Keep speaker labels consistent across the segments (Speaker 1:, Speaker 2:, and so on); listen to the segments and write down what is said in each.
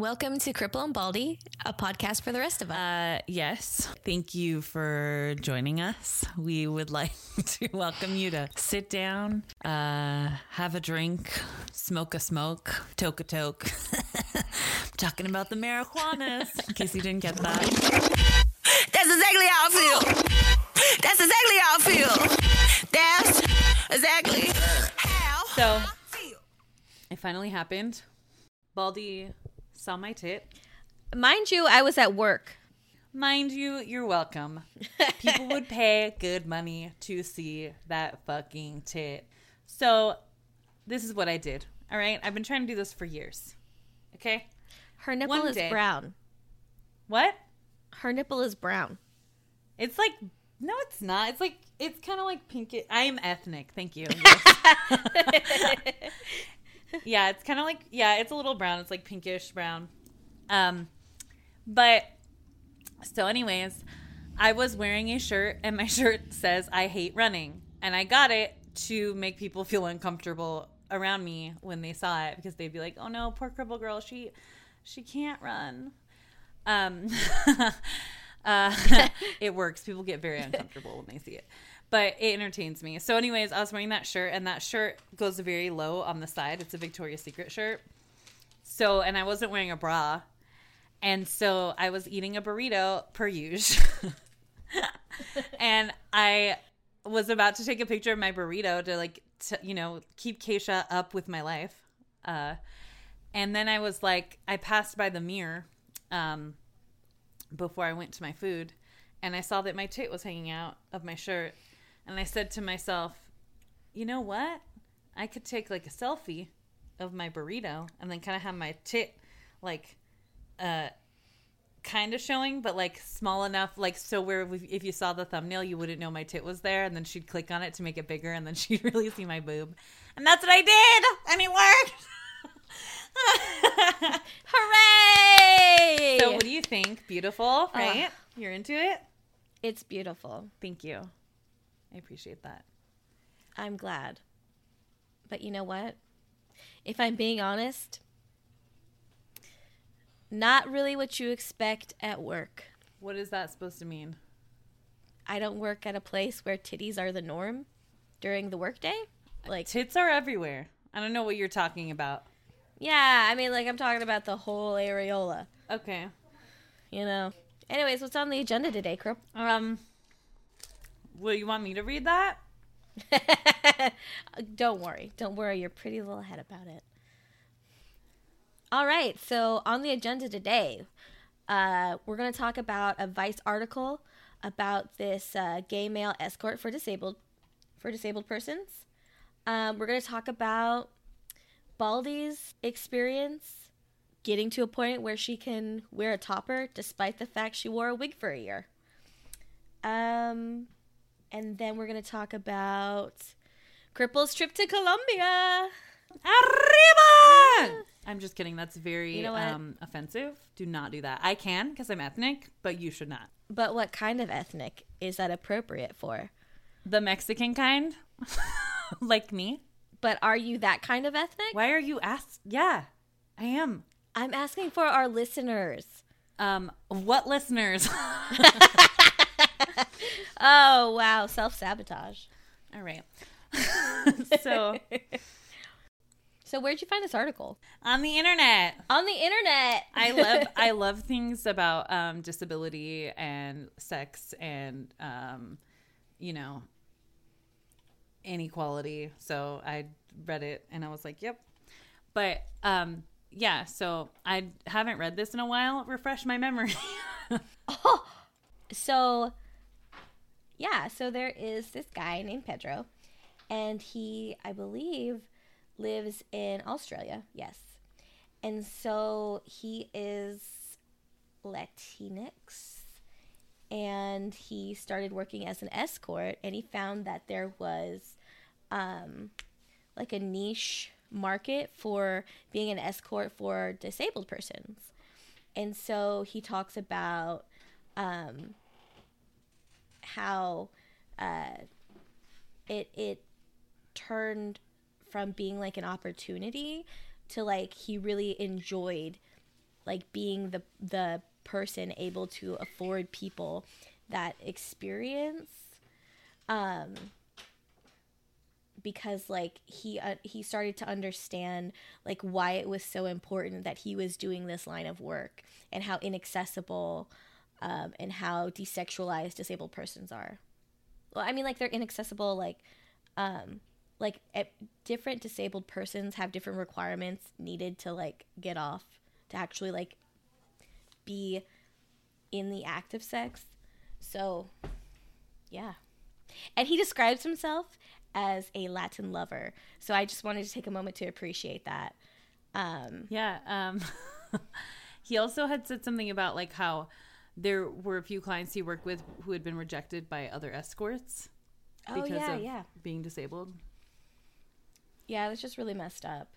Speaker 1: Welcome to Cripple and Baldy, a podcast for the rest of us.
Speaker 2: Uh, yes. Thank you for joining us. We would like to welcome you to sit down, uh, have a drink, smoke a smoke, toke a toke. Talking about the marijuanas, in case you didn't get that.
Speaker 3: That's exactly how I feel. That's exactly how I feel. That's exactly how
Speaker 2: So
Speaker 3: I feel.
Speaker 2: it finally happened. Baldy saw my tit.
Speaker 1: Mind you, I was at work.
Speaker 2: Mind you, you're welcome. People would pay good money to see that fucking tit. So, this is what I did. All right. I've been trying to do this for years. Okay.
Speaker 1: Her nipple
Speaker 2: One
Speaker 1: is
Speaker 2: day.
Speaker 1: brown.
Speaker 2: What?
Speaker 1: Her nipple is brown.
Speaker 2: It's like, no, it's not. It's like, it's kind of like pink. I am ethnic. Thank you. Yes. yeah, it's kind of like, yeah, it's a little brown. It's like pinkish brown. Um, but so, anyways, I was wearing a shirt, and my shirt says "I hate running," and I got it to make people feel uncomfortable around me when they saw it because they'd be like, "Oh no, poor cripple girl, she she can't run." Um, uh, it works. People get very uncomfortable when they see it, but it entertains me. So, anyways, I was wearing that shirt, and that shirt goes very low on the side. It's a Victoria's Secret shirt. So, and I wasn't wearing a bra. And so I was eating a burrito per usual. and I was about to take a picture of my burrito to like, you know, keep Keisha up with my life. Uh, and then I was like, I passed by the mirror um, before I went to my food. And I saw that my tit was hanging out of my shirt. And I said to myself, you know what? I could take like a selfie of my burrito and then kind of have my tit like uh kind of showing but like small enough like so where if if you saw the thumbnail you wouldn't know my tit was there and then she'd click on it to make it bigger and then she'd really see my boob. And that's what i did and it worked.
Speaker 1: Hooray!
Speaker 2: so what do you think? Beautiful right? You're into it?
Speaker 1: It's beautiful.
Speaker 2: thank you i appreciate that
Speaker 1: I'm glad. But you know what? If I'm being honest, not really what you expect at work.
Speaker 2: what is that supposed to mean
Speaker 1: I don't work at a place where titties are the norm during the workday. Like,
Speaker 2: tits are everywhere i don't know what you're talking about
Speaker 1: yeah, I mean, like, I'm talking about the whole areola,
Speaker 2: okay
Speaker 1: you know? Anyways, what's on the agenda today, Crip?
Speaker 2: um well you want me to read that
Speaker 1: don't worry. Don't worry your pretty little head about it. All right. So, on the agenda today, uh, we're going to talk about a Vice article about this uh, gay male escort for disabled for disabled persons. Um, we're going to talk about Baldy's experience getting to a point where she can wear a topper despite the fact she wore a wig for a year. Um, and then we're going to talk about Cripple's trip to Colombia.
Speaker 2: Arriba! I'm just kidding. That's very
Speaker 1: You know
Speaker 2: um, offensive. Do not do that. I can because I'm ethnic, but you should not.
Speaker 1: But what kind of ethnic is that appropriate for?
Speaker 2: The Mexican kind, like me.
Speaker 1: But are you that kind of ethnic?
Speaker 2: Why are you asked? Yeah, I am.
Speaker 1: I'm asking for our listeners.
Speaker 2: Um, what listeners?
Speaker 1: Oh, wow. Self sabotage.
Speaker 2: All right. so
Speaker 1: So, where'd you find this article?
Speaker 2: on the internet,
Speaker 1: On the internet.
Speaker 2: I love I love things about um, disability and sex and um, you know inequality. So I read it and I was like, "Yep." But um, yeah, so I haven't read this in a while. Refresh my memory.
Speaker 1: Oh, so yeah so there is this guy named pedro and he i believe lives in australia yes. And so he is latinx and he started working as an escort and he found that there was um like a niche market for being an escort for disabled persons. And so he talks about um, how uh, it it turned from being like an opportunity to like he really enjoyed like being the the person able to afford people that experience um because like he uh, he started to understand like why it was so important that he was doing this line of work and how inaccessible um, and how desexualized disabled persons are. Well, I mean, like they're inaccessible. Like, um, like different disabled persons have different requirements needed to like get off to actually like be in the act of sex. So, yeah. And he describes himself as a Latin lover. So I just wanted to take a moment to appreciate that. Um,
Speaker 2: Yeah. Um, he also had said something about like how there were a few clients he worked with who had been rejected by other escorts
Speaker 1: oh
Speaker 2: because
Speaker 1: yeah,
Speaker 2: of
Speaker 1: yeah,
Speaker 2: being disabled.
Speaker 1: yeah. That's just really messed up.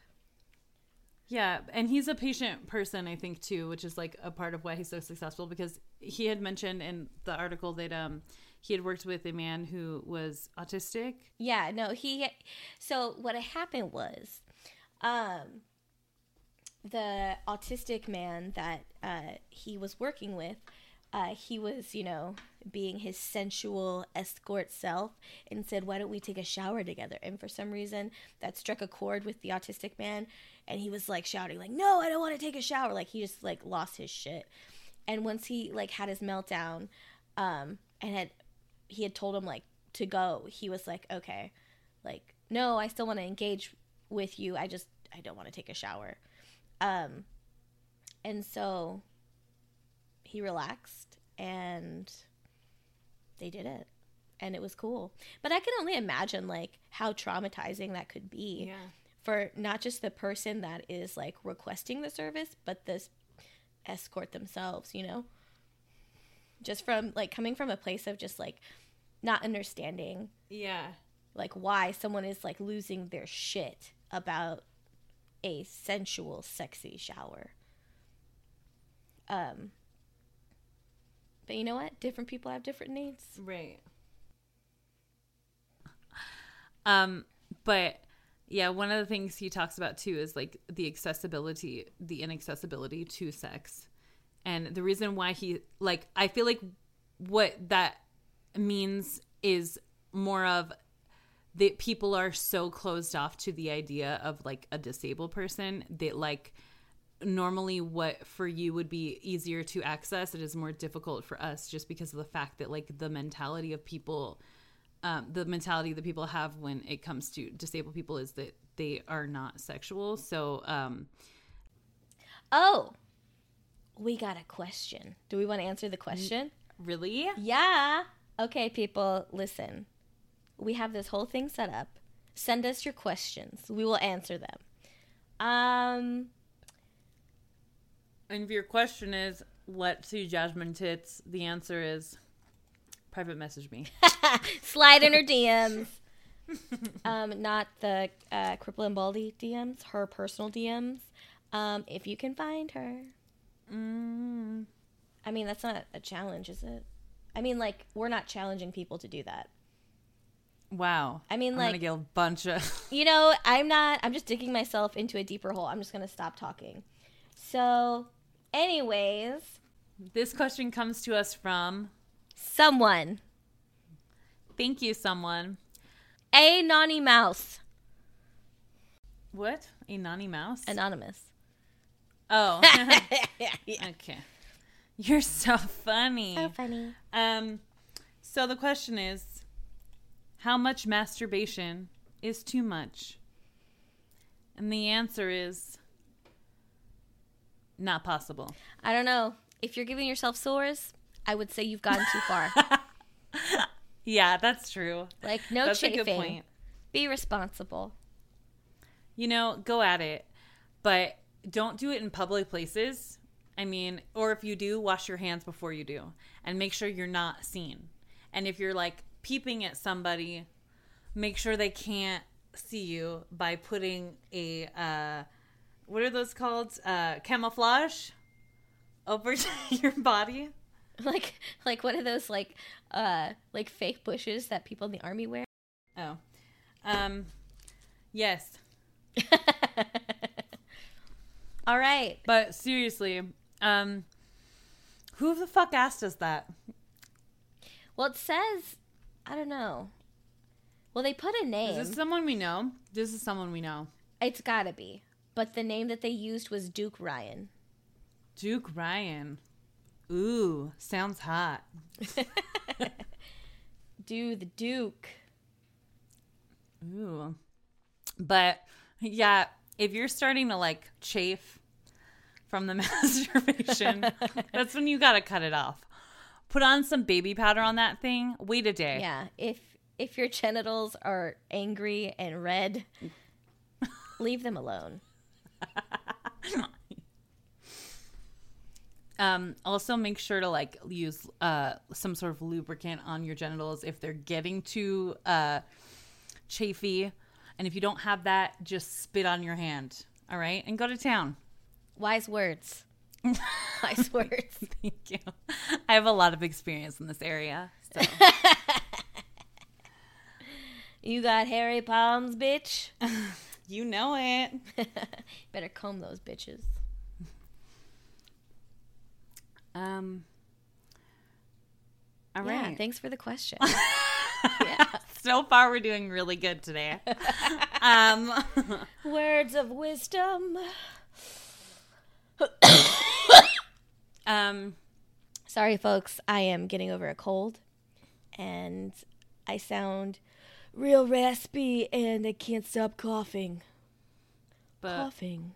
Speaker 2: Yeah, and he's a patient person, I think too, which is like a part of why he's so successful because he had mentioned in the article that um he had worked with a man who was autistic.
Speaker 1: Yeah, no, he. So what had happened was, um, the autistic man that uh, he was working with, uh, he was, you know, being his sensual escort self, and said, "Why don't we take a shower together?" And for some reason, that struck a chord with the autistic man, and he was like shouting, like, "No, I don't want to take a shower!" Like he just like lost his shit. And once he like had his meltdown, um, and had he had told him like to go, he was like, "Okay." like no i still want to engage with you i just i don't want to take a shower um and so he relaxed and they did it. And it was cool. But i can only imagine like how traumatizing that could be for not just the person that is like requesting the service but this escort themselves you know? Just from like coming from a place of just like not understanding
Speaker 2: Yeah.
Speaker 1: like why someone is like losing their shit about a sensual sexy shower. Um but you know what different people have different needs
Speaker 2: Right. Um, but yeah, one of the things he talks about too is like the accessibility, the inaccessibility to sex. And the reason why he like I feel like what that means is more of that people are so closed off to the idea of like a disabled person that like normally what for you would be easier to access. It is more difficult for us just because of the fact that like the mentality of people um, the mentality that people have when it comes to disabled people is that they are not sexual. So um
Speaker 1: oh we got a question. Do we want to answer the question?
Speaker 2: really?
Speaker 1: Yeah. Okay people listen. We have this whole thing set up. Send us your questions. We will answer them. Um
Speaker 2: and if your question is let's see jasmine tits the answer is private message me
Speaker 1: slide in her DMs. um, not the uh, Cripple and Baldy DMs, her personal DMs. Um, if you can find her.
Speaker 2: mm.
Speaker 1: I mean, that's not a challenge, is it? I mean, like, we're not challenging people to do that.
Speaker 2: wow
Speaker 1: I mean,
Speaker 2: I'm
Speaker 1: like-
Speaker 2: gonna get a bunch of
Speaker 1: You know, I'm not, I'm just digging myself into a deeper hole. I'm just going to stop talking. So, anyways,
Speaker 2: this question comes to us from
Speaker 1: someone,
Speaker 2: thank you someone
Speaker 1: a Nani Mouse,
Speaker 2: what a nanny mouse
Speaker 1: anonymous.
Speaker 2: oh
Speaker 1: yeah.
Speaker 2: okay you're so funny
Speaker 1: So funny.
Speaker 2: Um, so the question is, how much masturbation is too much? And the answer is not possible.
Speaker 1: I don't know. If you're giving yourself sores, I would say you've gotten too far.
Speaker 2: Yeah, that's true.
Speaker 1: Like no
Speaker 2: that's
Speaker 1: chafing. Be responsible.
Speaker 2: You know, go at it, but don't do it in public places. I mean, or if you do, wash your hands before you do and make sure you're not seen. And if you're like peeping at somebody, make sure they can't see you by putting a uh what are those called? Uh camouflage over your body.
Speaker 1: Like like one of those like uh like fake bushes that people in the army wear.
Speaker 2: Oh. Um yes.
Speaker 1: All right.
Speaker 2: But seriously, um, who the fuck asked us that?
Speaker 1: Well, it says, I don't know. Well, they put a name.
Speaker 2: Is this someone we know? This is someone we know.
Speaker 1: it's gotta be. But the name that they used was Duke Ryan.
Speaker 2: Duke Ryan. Ooh, sounds hot.
Speaker 1: Do the Duke.
Speaker 2: Ooh. But yeah, if you're starting to like chafe from the masturbation, that's when you gotta cut it off. Put on some baby powder on that thing. Wait a day.
Speaker 1: Yeah. If if your genitals are angry and red, leave them alone.
Speaker 2: Um, also, make sure to like use uh, some sort of lubricant on your genitals if they're getting too uh, chafy. And if you don't have that, just spit on your hand. All right, and go to town.
Speaker 1: Wise words. Wise words.
Speaker 2: Thank you. I have a lot of experience in this area. So
Speaker 1: You got hairy palms, bitch.
Speaker 2: You know it.
Speaker 1: Better comb those bitches.
Speaker 2: Um. All
Speaker 1: Yeah,
Speaker 2: right.
Speaker 1: thanks for the question. yeah.
Speaker 2: so far, we're doing really good today. um.
Speaker 1: Words of wisdom.
Speaker 2: um.
Speaker 1: Sorry, folks. I am getting over a cold, and I sound real raspy, and I can't stop coughing.
Speaker 2: But
Speaker 1: coughing.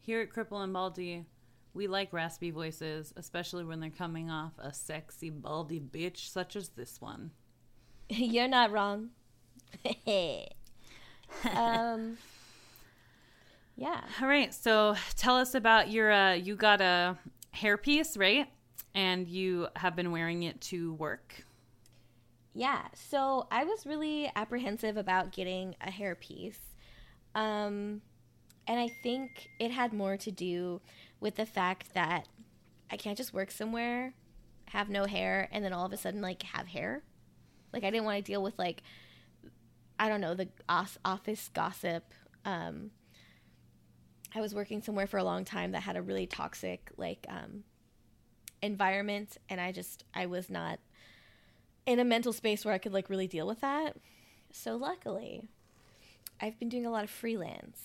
Speaker 2: here at Cripple and Baldy, we like raspy voices, especially when they're coming off a sexy baldy bitch such as this one.
Speaker 1: You're not wrong. um. Yeah.
Speaker 2: All right, so tell us about your. Uh, you got a hairpiece, right? And you have been wearing it to work.
Speaker 1: Yeah, so I was really apprehensive about getting a hairpiece. Um, and I think it had more to do with the fact that I can't just work somewhere, have no hair, and then all of a sudden, like, have hair. Like, I didn't want to deal with, like, I don't know, the office gossip. Um, I was working somewhere for a long time that had a really toxic, like, um, environment, and I just, I was not in a mental space where I could like really deal with that. So luckily, I've been doing a lot of freelance.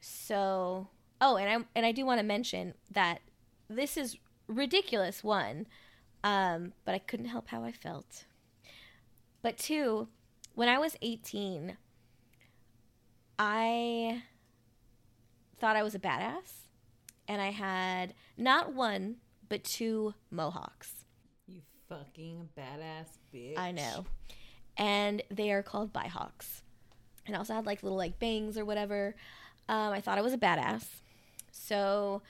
Speaker 1: So, oh, and I and I do want to mention that this is ridiculous one, um, but I couldn't help how I felt. But two, when I was 18, I thought I was a badass, and I had not one but two mohawks.
Speaker 2: Fucking badass bitch.
Speaker 1: I know. And they are called Bihawks. And I also had like little like bangs or whatever. Um, I thought I was a badass. So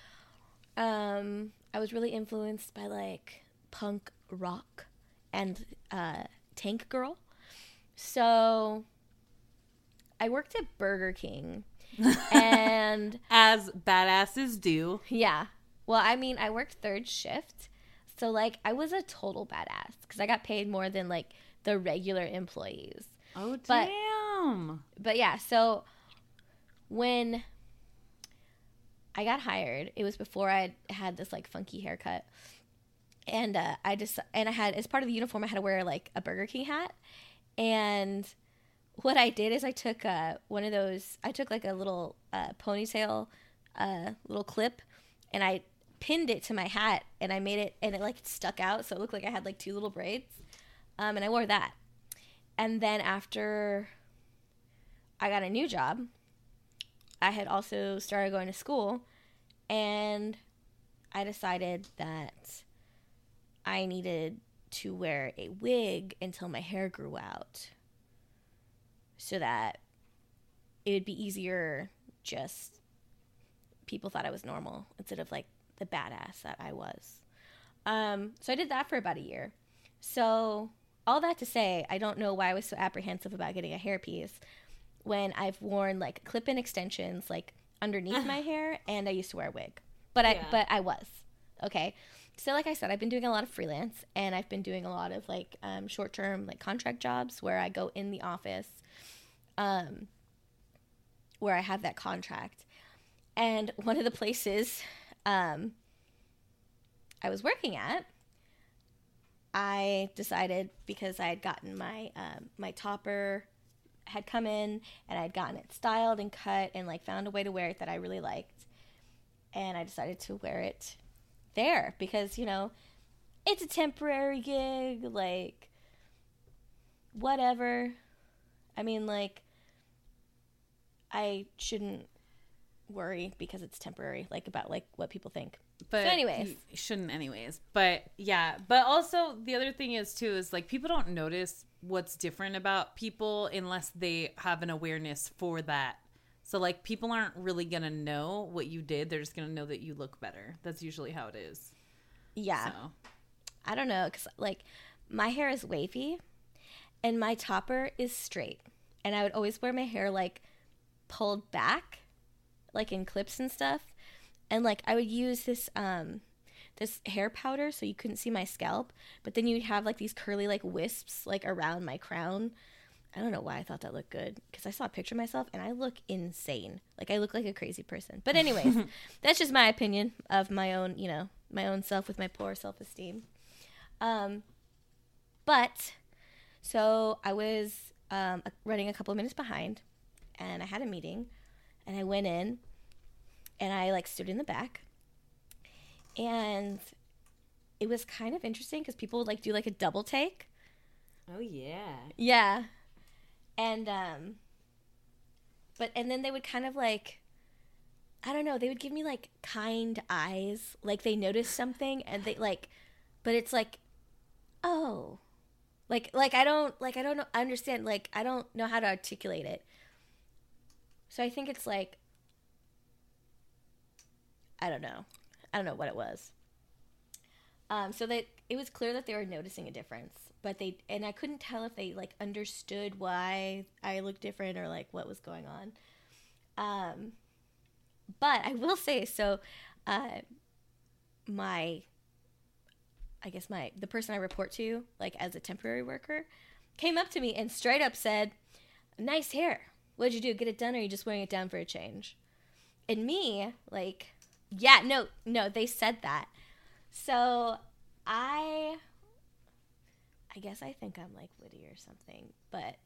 Speaker 1: um, I was really influenced by like punk rock and uh, Tank Girl. So I worked at Burger King. and
Speaker 2: As badasses do.
Speaker 1: yeah. Well, I mean, I worked third shift. So, like, I was a total badass because I got paid more than, like, the regular employees.
Speaker 2: Oh
Speaker 1: But-
Speaker 2: damn.
Speaker 1: But yeah, so when I got hired, it was before I had this, like, funky haircut. And uh, I just, and I had, as part of the uniform, I had to wear, like, a Burger King hat. And what I did is I took uh, one of those, I took, like, a little uh, ponytail, uh, little clip, and I pinned it to my hat and I made it and it like stuck out so it looked like I had like two little braids. Um, and I wore that. And then after I got a new job, I had also started going to school and I decided that I needed to wear a wig until my hair grew out so that it would be easier just people thought I was normal instead of like the badass that I was. Um, so I did that for about a year. So all that to say, I don't know why I was so apprehensive about getting a hairpiece when I've worn like clip-in extensions like underneath my hair, and I used to wear a wig. But I
Speaker 2: Yeah.
Speaker 1: but I was okay. So like I said, I've been doing a lot of freelance, and I've been doing a lot of like um, short-term like contract jobs where I go in the office, um, where I have that contract And one of the places um, I was working at, I decided because I had gotten my um, my topper had come in and I had gotten it styled and cut and like found a way to wear it that I really liked, and I decided to wear it there because you know it's a temporary gig, like whatever. I mean, like I shouldn't worry because it's temporary, like about like what people think.
Speaker 2: But
Speaker 1: So anyways.
Speaker 2: shouldn't anyways. But yeah, but also the other thing is too is like people don't notice what's different about people unless they have an awareness for that. So like people aren't really gonna know what you did. They're just gonna know that you look better. That's usually how it is.
Speaker 1: Yeah.
Speaker 2: So
Speaker 1: I don't know because like my hair is wavy, and my topper is straight, and I would always wear my hair like pulled back, like in clips and stuff, and like I would use this um this hair powder so you couldn't see my scalp, but then you'd have like these curly like wisps like around my crown. I don't know why I thought that looked good because I saw a picture of myself and I look insane. Like I look like a crazy person. But anyways, that's just my opinion of my own, you know, my own self with my poor self-esteem. Um, but so I was um, running a couple of minutes behind, and I had a meeting, and I went in, and I like stood in the back, and it was kind of interesting because people would like do like a double take.
Speaker 2: Oh yeah.
Speaker 1: Yeah. And um but and then they would kind of like I don't know, they would give me like kind eyes, like they noticed something and they like but it's like oh. Like like I don't like I don't know understand like I don't know how to articulate it. So I think it's like I don't know. I don't know what it was. Um, so that it was clear that they were noticing a difference, but they and I couldn't tell if they like understood why I looked different or like what was going on. Um, but I will say so. Uh, my, I guess my the person I report to, like as a temporary worker, came up to me and straight up said, "Nice hair. What'd you do? Get it done, or are you just wearing it down for a change?" And me, like, yeah, no, no, they said that. So I I guess I think I'm like witty or something, but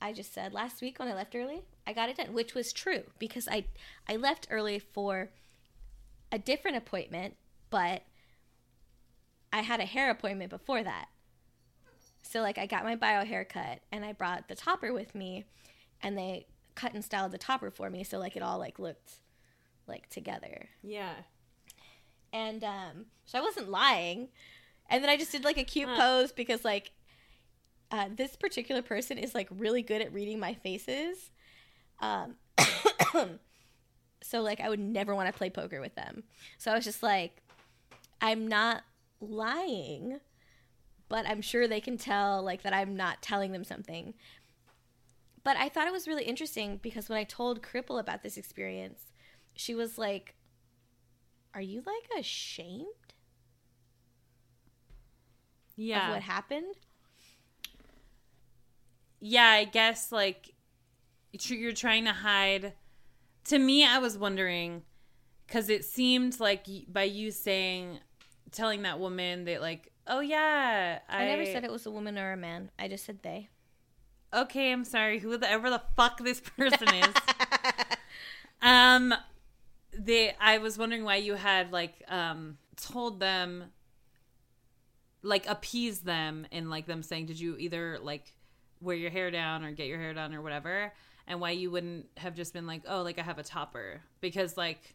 Speaker 1: I just said last week when I left early, I got it done, which was true because I I left early for a different appointment, but I had a hair appointment before that. So like I got my bio haircut and I brought the topper with me and they cut and styled the topper for me so like it all like looked like together
Speaker 2: Yeah.
Speaker 1: and um, so I wasn't lying. And then I just did like a cute
Speaker 2: Huh.
Speaker 1: pose because like uh, this particular person is like really good at reading my faces. Um, so like I would never want to play poker with them. So I was just like, I'm not lying, but I'm sure they can tell like that I'm not telling them something. But I thought it was really interesting because when I told Cripple about this experience, she was like, are you like ashamed
Speaker 2: Yeah.
Speaker 1: of what happened?
Speaker 2: yeah, I guess like you're trying to hide. To me, I was wondering because it seemed like by you saying, telling that woman that like, oh yeah, I,
Speaker 1: I, never said it was a woman or a man. I just said they.
Speaker 2: Okay, I'm sorry, whoever the fuck this person is. um, they. I was wondering why you had like um told them like appease them and like them saying did you either like wear your hair down or get your hair done or whatever and why you wouldn't have just been like oh like i have a topper because like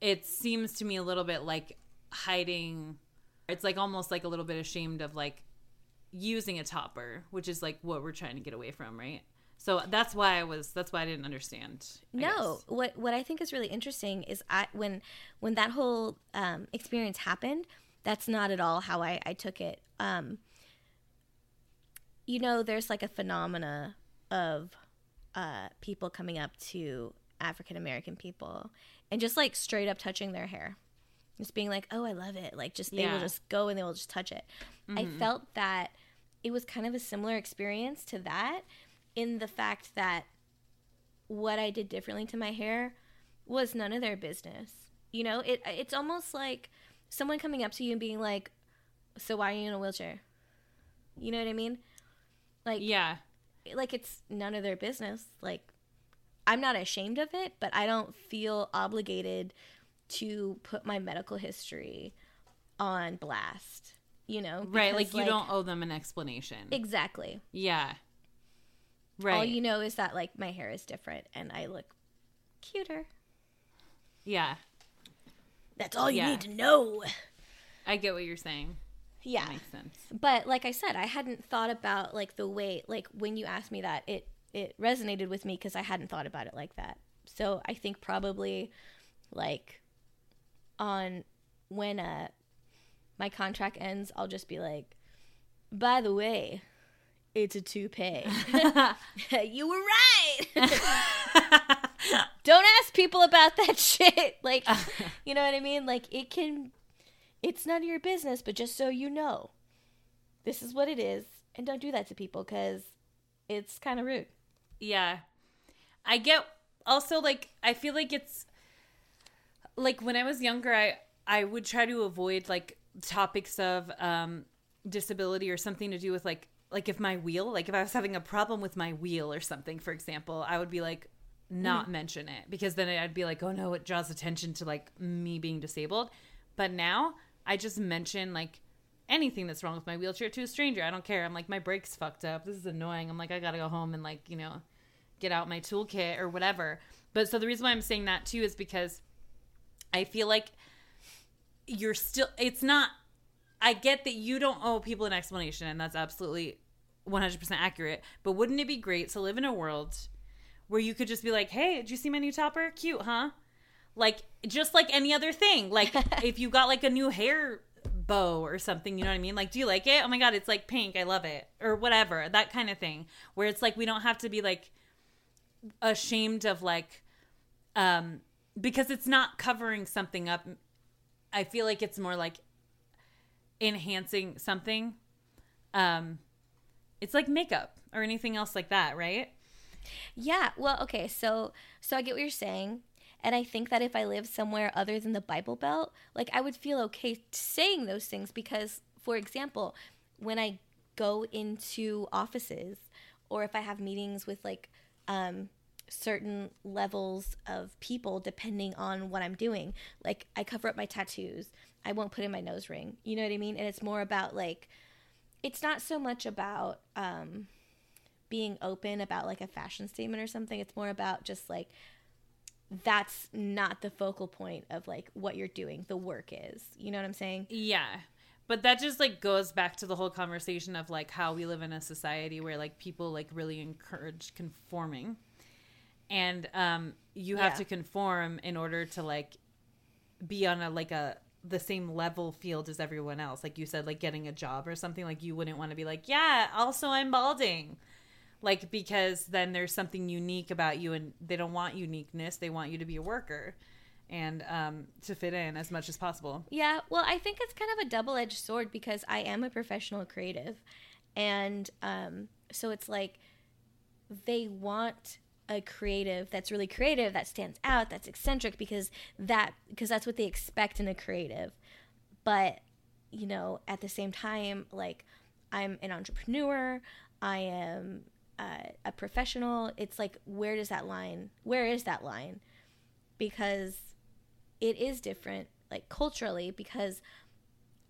Speaker 2: it seems to me a little bit like hiding it's like almost like a little bit ashamed of like using a topper which is like what we're trying to get away from right so that's why i was that's why i didn't understand I
Speaker 1: No,
Speaker 2: guess.
Speaker 1: what what I think is really interesting is I when when that whole um, experience happened, that's not at all how I, I took it. Um, you know, there's like a phenomena of uh, people coming up to African American people and just like straight up touching their hair, just being like, "Oh, I love it!" Like just they will just go and they will just touch it. I felt that it was kind of a similar experience to that, in the fact that what I did differently to my hair was none of their business. You know, it it's almost like someone coming up to you and being like, "So why are you in a wheelchair?" You know what I mean? Like
Speaker 2: Yeah.
Speaker 1: like it's none of their business. Like I'm not ashamed of it, but I don't feel obligated to put my medical history on blast. You know,
Speaker 2: Right.
Speaker 1: Because,
Speaker 2: Like you don't owe them an explanation.
Speaker 1: exactly.
Speaker 2: yeah. Right.
Speaker 1: All you know is that like my hair is different and I look cuter.
Speaker 2: yeah.
Speaker 1: That's all you
Speaker 2: Yeah.
Speaker 1: need to know.
Speaker 2: I get what you're saying.
Speaker 1: Yeah.
Speaker 2: That Makes sense.
Speaker 1: But like I said, I hadn't thought about like the way like when you asked me that, it it resonated with me because I hadn't thought about it like that. So I think probably like on when uh my contract ends, I'll just be like, by the way, it's a toupee. you were right. Don't ask people about that shit. Like, you know what I mean? Like, it can, it's none of your business, but just so you know, this is what it is. And don't do that to people because it's kind of rude.
Speaker 2: Yeah. I get also like I feel like it's like when I was younger I I would try to avoid like topics of um disability or something to do with like like if my wheel like if I was having a problem with my wheel or something for example I would be like not mm-hmm. mention it because then I'd be like oh no it draws attention to like me being disabled. But now I just mention like anything that's wrong with my wheelchair to a stranger. I don't care. I'm like my brake's fucked up. This is annoying. I'm like I got to go home and like you know get out my toolkit or whatever. But so the reason why I'm saying that too is because I feel like you're still it's not I get that you don't owe people an explanation and that's absolutely 100% accurate, but wouldn't it be great to live in a world where you could just be like, "Hey, did you see my new topper? Cute, huh?" Like just like any other thing. Like if you got like a new hair bow or something, you know what I mean? Like, do you like it? Oh my god, it's like pink. I love it. Or whatever. That kind of thing. Where it's like we don't have to be like ashamed of like um because it's not covering something up i feel like it's more like enhancing something um it's like makeup or anything else like that right
Speaker 1: Yeah. Well, okay. So, so I get what you're saying. And I think that if I lived somewhere other than the Bible Belt, like I would feel okay saying those things because, for example, when I go into offices or if I have meetings with like um, certain levels of people, depending on what I'm doing, like I cover up my tattoos, I won't put in my nose ring. You know what I mean? And it's more about like, it's not so much about, um, being open about like a fashion statement or something. It's more about just like that's not the focal point of like what you're doing. The work is. You know what I'm saying?
Speaker 2: yeah but that just like goes back to the whole conversation of like how we live in a society where like people like really encourage conforming and um you have
Speaker 1: Yeah.
Speaker 2: to conform in order to like be on a like a the same level field as everyone else like you said like getting a job or something like you wouldn't want to be like yeah also i'm balding like because then there's something unique about you and they don't want uniqueness they want you to be a worker and um to fit in as much as possible
Speaker 1: Yeah. Well, I think it's kind of a double edged sword because I am a professional creative. And um, so it's like they want a creative that's really creative, that stands out, that's eccentric because that because that's what they expect in a creative. But, you know, at the same time, like I'm an entrepreneur, I am uh, a professional. It's like where does that line? Where is that line? Because it is different like culturally because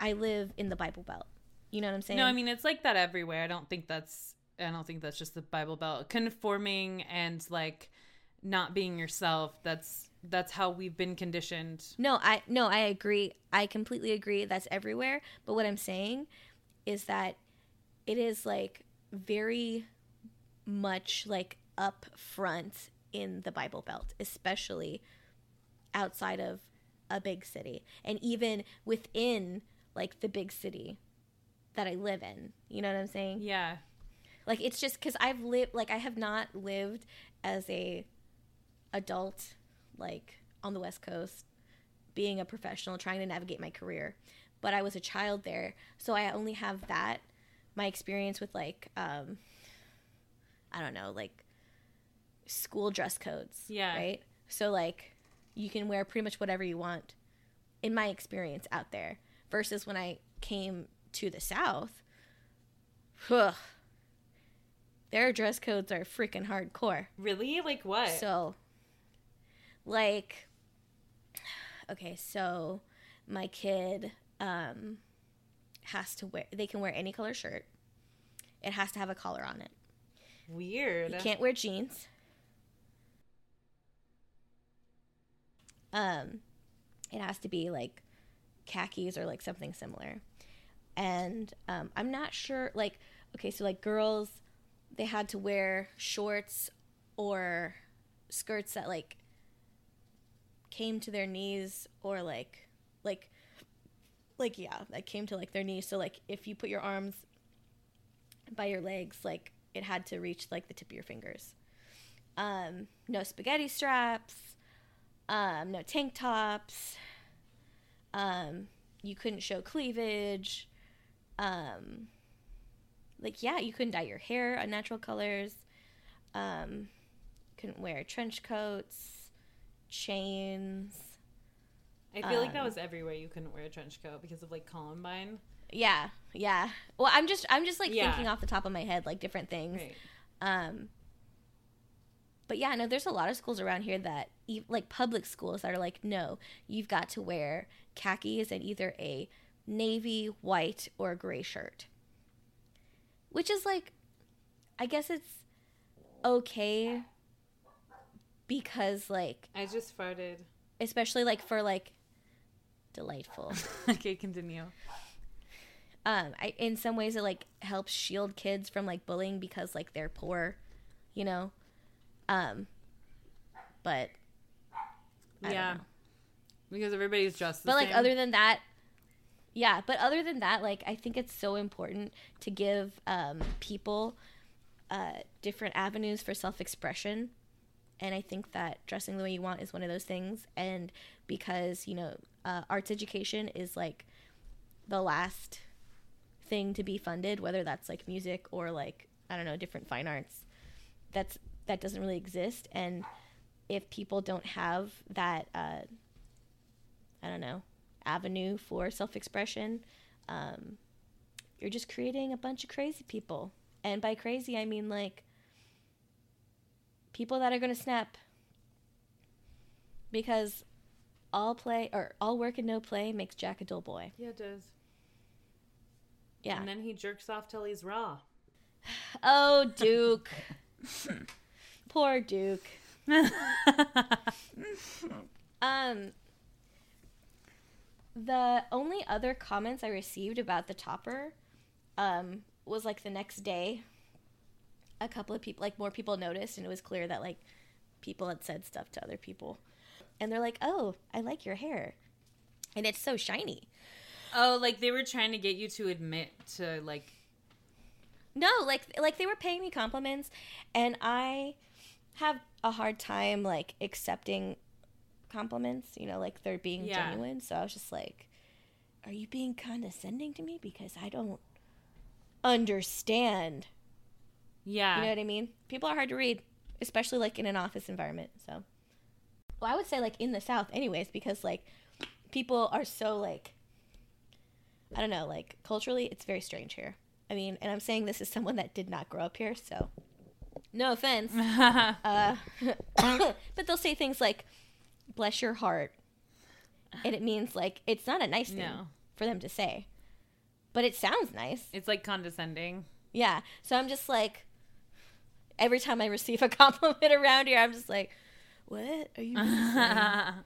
Speaker 1: I live in the Bible Belt. You know what I'm saying?
Speaker 2: No, I mean it's like that everywhere. I don't think that's I don't think that's just the Bible Belt. Conforming and like not being yourself, that's that's how we've been conditioned.
Speaker 1: no, I no, I agree. I completely agree. That's everywhere. But what I'm saying is that it is like very much like up front in the Bible Belt, especially outside of a big city, and even within like the big city that I live in. You know what I'm saying?
Speaker 2: Yeah.
Speaker 1: Like it's just because i've lived like i have not lived as a adult like on the west coast being a professional trying to navigate my career but i was a child there so i only have that my experience with like um i don't know like school dress codes.
Speaker 2: Yeah.
Speaker 1: Right? So like you can wear pretty much whatever you want in my experience out there versus when I came to the south. Ugh, their dress codes are freaking hardcore.
Speaker 2: Really? Like what?
Speaker 1: So, like, okay, so my kid um, has to wear, they can wear any color shirt. It has to have a collar on it.
Speaker 2: Weird.
Speaker 1: You can't wear jeans. Um, it has to be like khakis or like something similar. And um, I'm not sure, like, okay, so like girls, they had to wear shorts or skirts that like came to their knees or like, like, like, yeah, that came to like their knees. So, like, if you put your arms by your legs, like, it had to reach like the tip of your fingers. Um, no spaghetti straps, um, no tank tops. Um, you couldn't show cleavage. Um, like yeah, you couldn't dye your hair unnatural colors. Um, couldn't wear trench coats, chains.
Speaker 2: I feel like that
Speaker 1: um,
Speaker 2: was everywhere. You couldn't wear a trench coat because of like Columbine.
Speaker 1: Yeah, yeah. Well, I'm just I'm just like
Speaker 2: Yeah.
Speaker 1: thinking off the top of my head like different things.
Speaker 2: Right.
Speaker 1: Um, but yeah, no, there's a lot of schools around here that, like public schools, that are like, no, you've got to wear khakis and either a navy, white, or gray shirt. Which is like, I guess it's okay because, like,
Speaker 2: I just farted.
Speaker 1: especially like for like delightful.
Speaker 2: okay, continue.
Speaker 1: um I, in some ways it like helps shield kids from like bullying because like they're poor you know um but I
Speaker 2: yeah. Because everybody's dressed the
Speaker 1: but like
Speaker 2: same.
Speaker 1: other than that yeah but other than that like i think it's so important to give um people uh different avenues for self-expression. And i think that dressing the way you want is one of those things. And because you know uh, arts education is like the last thing to be funded whether that's like music or like i don't know different fine arts that's that doesn't really exist. And if people don't have that uh, i don't know avenue for self-expression um, you're just creating a bunch of crazy people. And by crazy i mean like people that are going to snap. Because all play or all work and no play makes jack a dull boy.
Speaker 2: Yeah, it does.
Speaker 1: yeah.
Speaker 2: And then he jerks off till he's raw.
Speaker 1: oh duke. Poor duke. Um, the only other comments I received about the topper, um, was like the next day. A couple of people, like more people noticed, and it was clear that like people had said stuff to other people, and they're like, "Oh, I like your hair," and it's so shiny.
Speaker 2: oh, like they were trying to get you to admit to like
Speaker 1: No, like like they were paying me compliments, and I have a hard time like accepting compliments. You know, like they're being
Speaker 2: Yeah.
Speaker 1: genuine. So I was just like, "Are you being condescending to me? Because I don't understand."
Speaker 2: yeah.
Speaker 1: You know what I mean? People are hard to read, especially like in an office environment. So, well, I would say like in the South, anyways, because like people are so like, I don't know, like culturally, it's very strange here. I mean, and I'm saying this as someone that did not grow up here, so no offense. Uh, but they'll say things like, "Bless your heart," and it means like it's not a nice thing
Speaker 2: No.
Speaker 1: for them to say, but it sounds nice.
Speaker 2: it's like condescending.
Speaker 1: Yeah. So I'm just like, every time I receive a compliment around here, I'm just like, what are you?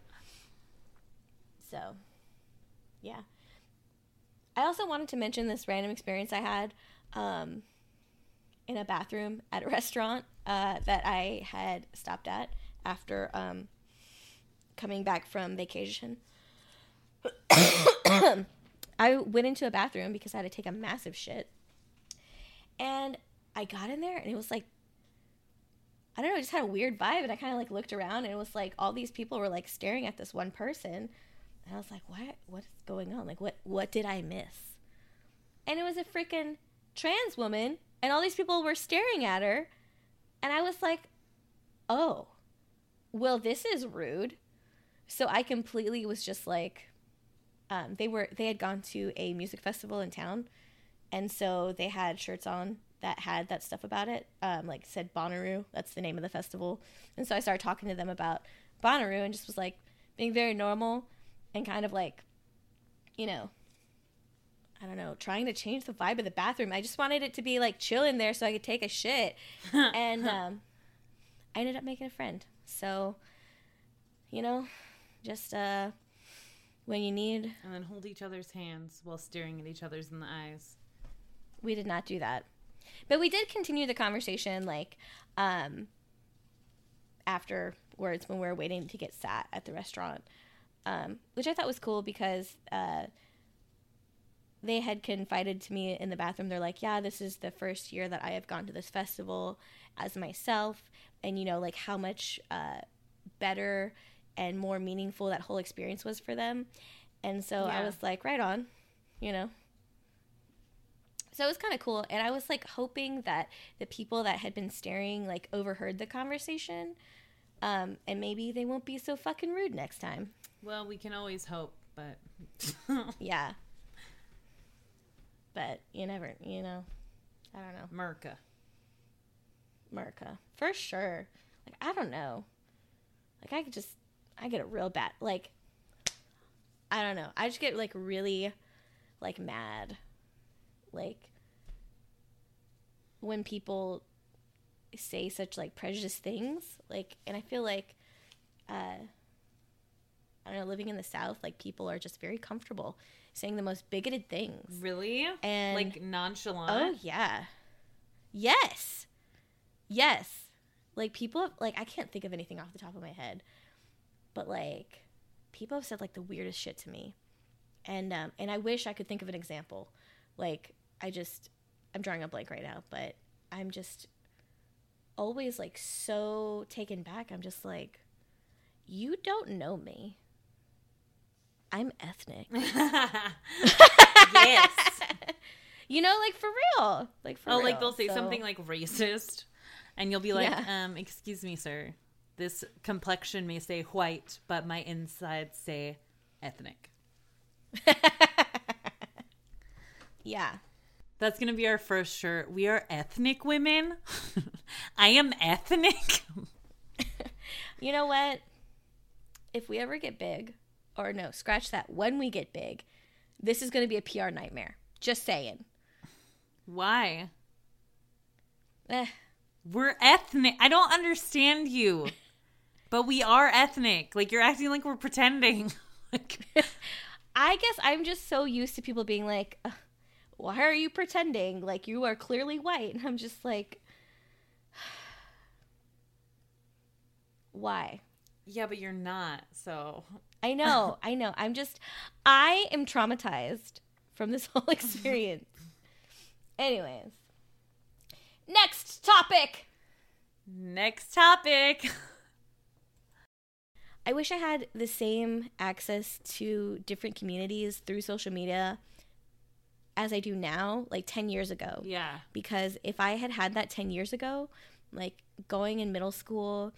Speaker 1: So, yeah. I also wanted to mention this random experience I had um, in a bathroom at a restaurant uh, that I had stopped at after um, coming back from vacation. I went into a bathroom because I had to take a massive shit. And I got in there and it was like, I don't know, it just had a weird vibe. And I kind of like looked around and it was like all these people were like staring at this one person. And I was like, what? What's going on? Like, what? What did I miss? And it was a freaking trans woman, and all these people were staring at her, and I was like, oh, well, this is rude. So I completely was just like, um, they were they had gone to a music festival in town, and so they had shirts on that had that stuff about it, um, like said Bonnaroo. That's the name of the festival. And so I started talking to them about Bonnaroo and just was like being very normal and kind of like, you know, I don't know, trying to change the vibe of the bathroom. I just wanted it to be like chill in there so I could take a shit. and um, I ended up making a friend. So, you know, just uh, when you need,
Speaker 2: And then hold each other's hands while staring at each other's in the eyes.
Speaker 1: we did not do that. But we did continue the conversation like um, afterwards when we were waiting to get sat at the restaurant, um, which I thought was cool because uh, they had confided to me in the bathroom. They're like, "Yeah, this is the first year that I have gone to this festival as myself, and you know, like how much uh, better and more meaningful that whole experience was for them." And so I was like, "Right on," you know. So it was kind of cool, and I was like hoping that the people that had been staring like overheard the conversation, um, and maybe they won't be so fucking rude next time.
Speaker 2: Well, we can always hope, but
Speaker 1: Yeah. But you never, you know, I don't know,
Speaker 2: Merca.
Speaker 1: America for sure. Like I don't know, like I could just, I get it real bad. Like I don't know, I just get like really, like mad, like when people say such like prejudiced things. Like, and I feel like, uh, I don't know, living in the South, like people are just very comfortable saying the most bigoted things.
Speaker 2: Really?
Speaker 1: And
Speaker 2: like nonchalant?
Speaker 1: Oh yeah. Yes. Yes. Like people have, like I can't think of anything off the top of my head. But like people have said like the weirdest shit to me. And um and I wish I could think of an example. Like I just I'm drawing a blank right now, but I'm just always like so taken back. I'm just like you don't know me. I'm ethnic.
Speaker 2: yes.
Speaker 1: you know, like for real. Like for
Speaker 2: Oh,
Speaker 1: real.
Speaker 2: like they'll say
Speaker 1: So-
Speaker 2: something like racist, and you'll be like,
Speaker 1: Yeah.
Speaker 2: um, excuse me, sir. This complexion may say white, but my insides say ethnic.
Speaker 1: Yeah.
Speaker 2: That's gonna be our first shirt. We are ethnic women. I am ethnic.
Speaker 1: You know what? If we ever get big, or no, scratch that, when we get big, this is going to be a PR nightmare. Just saying.
Speaker 2: Why?
Speaker 1: Eh,
Speaker 2: We're ethnic. I don't understand you. But we are ethnic. Like you're acting like we're pretending. like
Speaker 1: I guess I'm just so used to people being like, why are you pretending? Like, you are clearly white. And I'm just like, why?
Speaker 2: Yeah, but you're not. So
Speaker 1: I know, I know. I'm just, I am traumatized from this whole experience. Anyways, next topic.
Speaker 2: next topic.
Speaker 1: I wish I had the same access to different communities through social media as I do now, like 10 years ago.
Speaker 2: Yeah.
Speaker 1: Because if I had had that 10 years ago, like going in middle school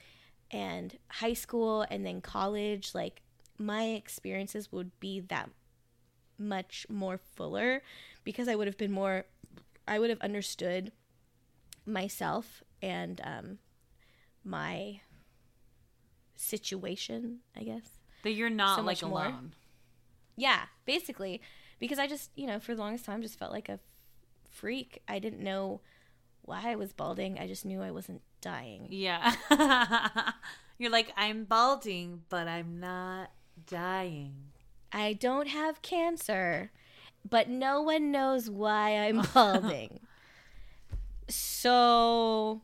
Speaker 1: and high school and then college, like my experiences would be that much more fuller because I would have been more, I would have understood myself and um, my situation, I guess.
Speaker 2: That you're not
Speaker 1: So
Speaker 2: like
Speaker 1: much more.
Speaker 2: alone.
Speaker 1: Yeah, basically, because I just, you know, for the longest time just felt like a freak. I didn't know why I was balding. I just knew I wasn't dying.
Speaker 2: Yeah. you're like, I'm balding, but I'm not dying.
Speaker 1: I don't have cancer, but no one knows why I'm balding. so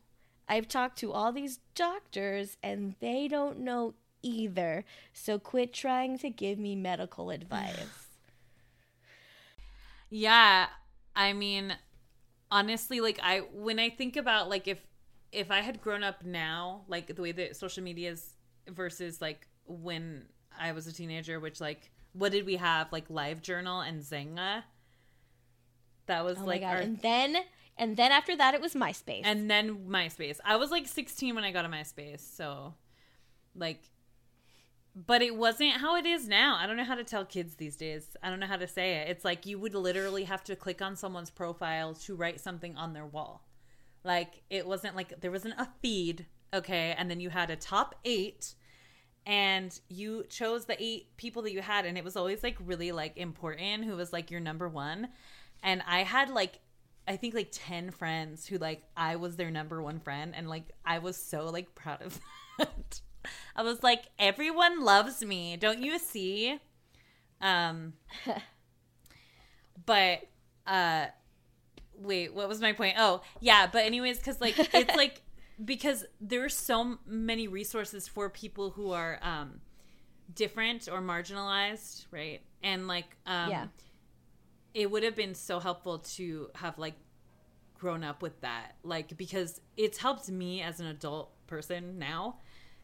Speaker 1: I've talked to all these doctors and they don't know either. So quit trying to give me medical advice.
Speaker 2: Yeah. I mean, honestly, like I when I think about like if if I had grown up now, like the way that social media is versus like when I was a teenager, which like what did we have? Like Live Journal and Xanga. That was
Speaker 1: Oh
Speaker 2: like
Speaker 1: god!
Speaker 2: our
Speaker 1: And then And then after that, it was MySpace.
Speaker 2: and then MySpace. I was like 16 when I got a MySpace, so like but it wasn't how it is now. I don't know how to tell kids these days. I don't know how to say it. It's like you would literally have to click on someone's profile to write something on their wall. Like it wasn't like there wasn't a feed, okay, and then you had a top 8 and you chose the eight people that you had and it was always like really like important who was like your number 1 and I had like I think like 10 friends who like I was their number one friend and like I was so like proud of that. I was like everyone loves me. Don't you see? Um but uh wait, what was my point? Oh, yeah, but anyways cuz like it's like because there's so many resources for people who are um different or marginalized, right? And like um
Speaker 1: Yeah.
Speaker 2: It would have been so helpful to have like grown up with that like because it's helped me as an adult person now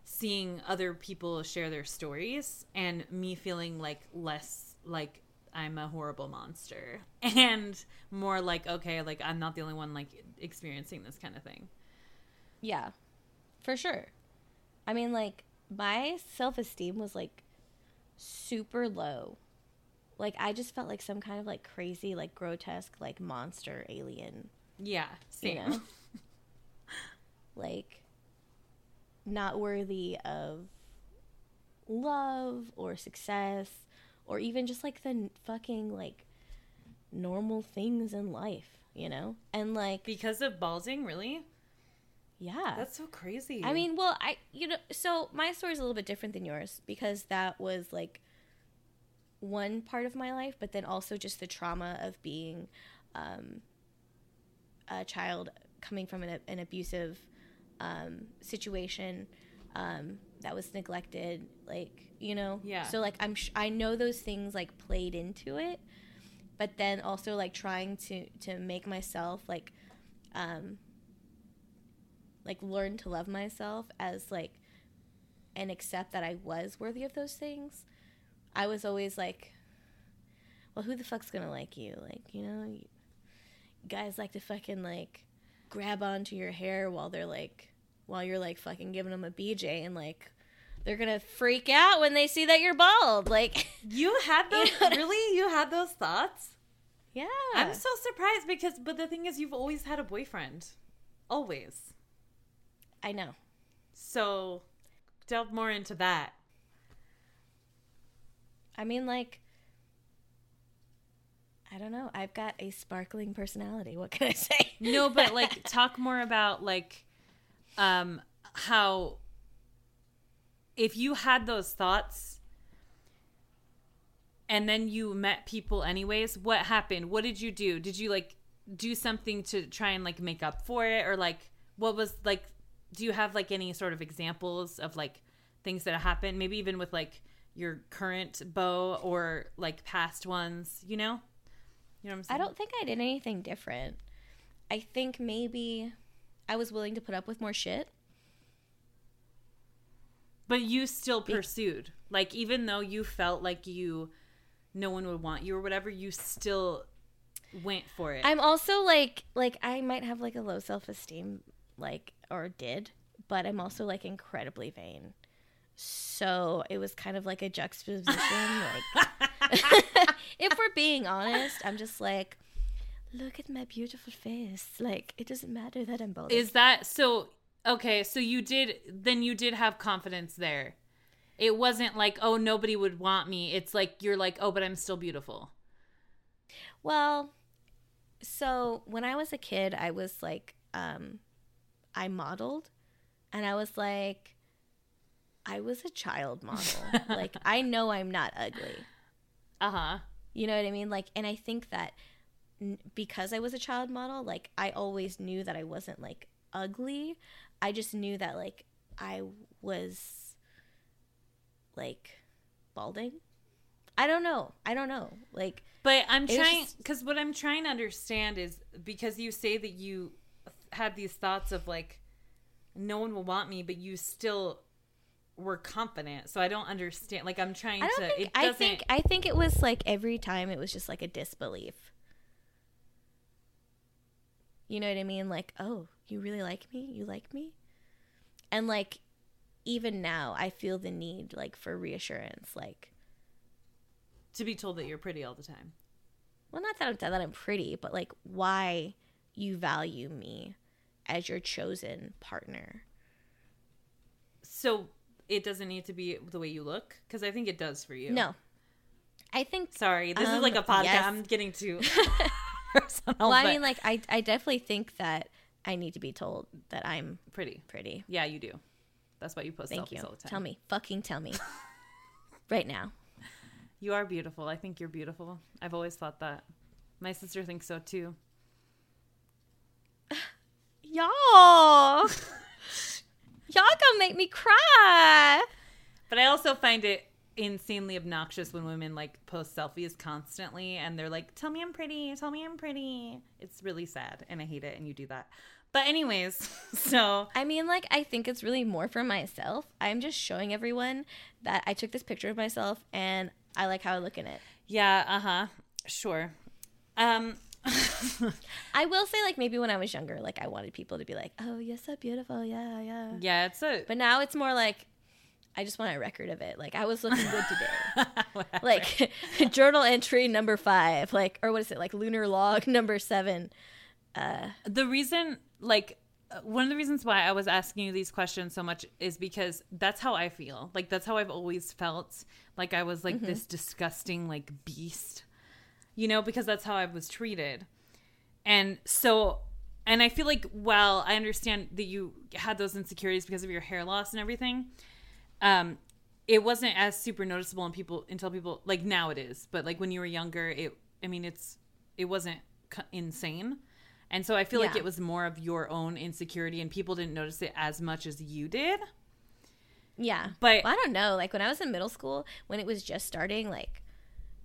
Speaker 2: seeing other people share their stories and me feeling like less like I'm a horrible monster and more like okay like I'm not the only one like experiencing this kind of thing.
Speaker 1: Yeah, for sure. I mean, like, my self esteem was like super low. Like, I just felt like some kind of like crazy, like grotesque, like monster alien,
Speaker 2: Yeah,
Speaker 1: you know? like, not worthy of love or success or even just like the fucking like normal things in life, you know? And like,
Speaker 2: because of balding, really?
Speaker 1: yeah.
Speaker 2: That's so crazy.
Speaker 1: I mean, well, I you know, so my story's a little bit different than yours because that was like one part of my life, but then also just the trauma of being um, a child coming from an, an abusive um, situation um, that was neglected, like you know.
Speaker 2: Yeah.
Speaker 1: So like I'm sh- I know those things like played into it, but then also like trying to to make myself like um like learn to love myself as like and accept that I was worthy of those things. I was always like, well, who the fuck's gonna like you? Like, you know, you guys like to fucking like grab onto your hair while they're like, while you're like fucking giving them a BJ and like they're gonna freak out when they see that you're bald. Like,
Speaker 2: you had those
Speaker 1: You know
Speaker 2: really? You had those thoughts?
Speaker 1: yeah.
Speaker 2: I'm so surprised because, but the thing is, you've always had a boyfriend, always.
Speaker 1: I know.
Speaker 2: So, delve more into that.
Speaker 1: I mean, like, I don't know. I've got a sparkling personality. What can I say?
Speaker 2: No, but like, talk more about like, um, how if you had those thoughts and then you met people anyways, what happened? What did you do? Did you like do something to try and like make up for it, or like what was like? Do you have like any sort of examples of like things that happened? Maybe even with like your current beau or like past ones. You know. You know what I'm saying?
Speaker 1: I don't think I did anything different. I think maybe I was willing to put up with more shit.
Speaker 2: But you still pursued. Like even though you felt like you no one would want you or whatever, you still went for it.
Speaker 1: I'm also like like I might have like a low self-esteem like or did, but I'm also like incredibly vain. So it was kind of like a juxtaposition like if we're being honest, I'm just like look at my beautiful face. Like it doesn't matter that I'm bald.
Speaker 2: Is that so okay, so you did then you did have confidence there. It wasn't like, oh nobody would want me. It's like you're like, oh, but I'm still beautiful.
Speaker 1: Well, so when I was a kid, I was like, um, I modeled, and I was like, I was a child model. like, I know I'm not ugly.
Speaker 2: Uh-huh.
Speaker 1: You know what I mean? Like, and I think that n- because I was a child model, like, I always knew that I wasn't like ugly. I just knew that like I was like balding. I don't know. I don't know. Like,
Speaker 2: But I'm trying because what I'm trying to understand is because you say that you had these thoughts of like, no one will want me, but you still were confident. So I don't understand. Like I'm trying
Speaker 1: I
Speaker 2: to.
Speaker 1: think. I think. I think it was like every time it was just like a disbelief. You know what I mean? Like, oh, you really like me? You like me? And like even now I feel the need like for reassurance like
Speaker 2: To be told that you're pretty all the time.
Speaker 1: well not that I'm, that I'm pretty, but like why you value me as your chosen partner.
Speaker 2: So it doesn't need to be the way you look because I think it does for you.
Speaker 1: No. I think
Speaker 2: Sorry, this is
Speaker 1: Um,
Speaker 2: like a podcast.
Speaker 1: yes.
Speaker 2: I'm getting too personal.
Speaker 1: well, I mean like I I definitely think that I need to be told that I'm
Speaker 2: pretty.
Speaker 1: pretty.
Speaker 2: Yeah, you do. That's why you post
Speaker 1: Thank
Speaker 2: selfies
Speaker 1: you.
Speaker 2: all the time.
Speaker 1: Tell me. Fucking tell me. right now.
Speaker 2: You are beautiful. I think you're beautiful. I've always thought that. My sister thinks so too.
Speaker 1: Y'all. Y'all gonna make me cry.
Speaker 2: But I also find it insanely obnoxious when women like post selfies constantly and they're like, "Tell me I'm pretty. Tell me I'm pretty." It's really sad and I hate it and you do that. But anyways, so
Speaker 1: I mean, like, I think it's really more for myself. I'm just showing everyone that I took this picture of myself and I like how I look in it.
Speaker 2: yeah, uh-huh. Sure. Um
Speaker 1: I will say, like, maybe when I was younger, like, I wanted people to be like, oh, you're so beautiful. Yeah, yeah.
Speaker 2: yeah, it's a
Speaker 1: But now it's more like, I just want a record of it. Like, I was looking good today. Like, journal entry number five, like, or what is it, like, lunar log number seven.
Speaker 2: Uh, the reason like uh, one of the reasons why I was asking you these questions so much is because that's how I feel. Like that's how I've always felt. Like I was like this disgusting like beast. You know, because that's how I was treated. And so and I feel like well, I understand that you had those insecurities because of your hair loss and everything, um it wasn't as super noticeable in people until people like now it is. But like when you were younger, it I mean it's it wasn't insane. And so I feel like it was more of your own insecurity and people didn't notice it as much as you did.
Speaker 1: Yeah.
Speaker 2: But-
Speaker 1: Well, I don't know. Like, when I was in middle school, when it was just starting, like,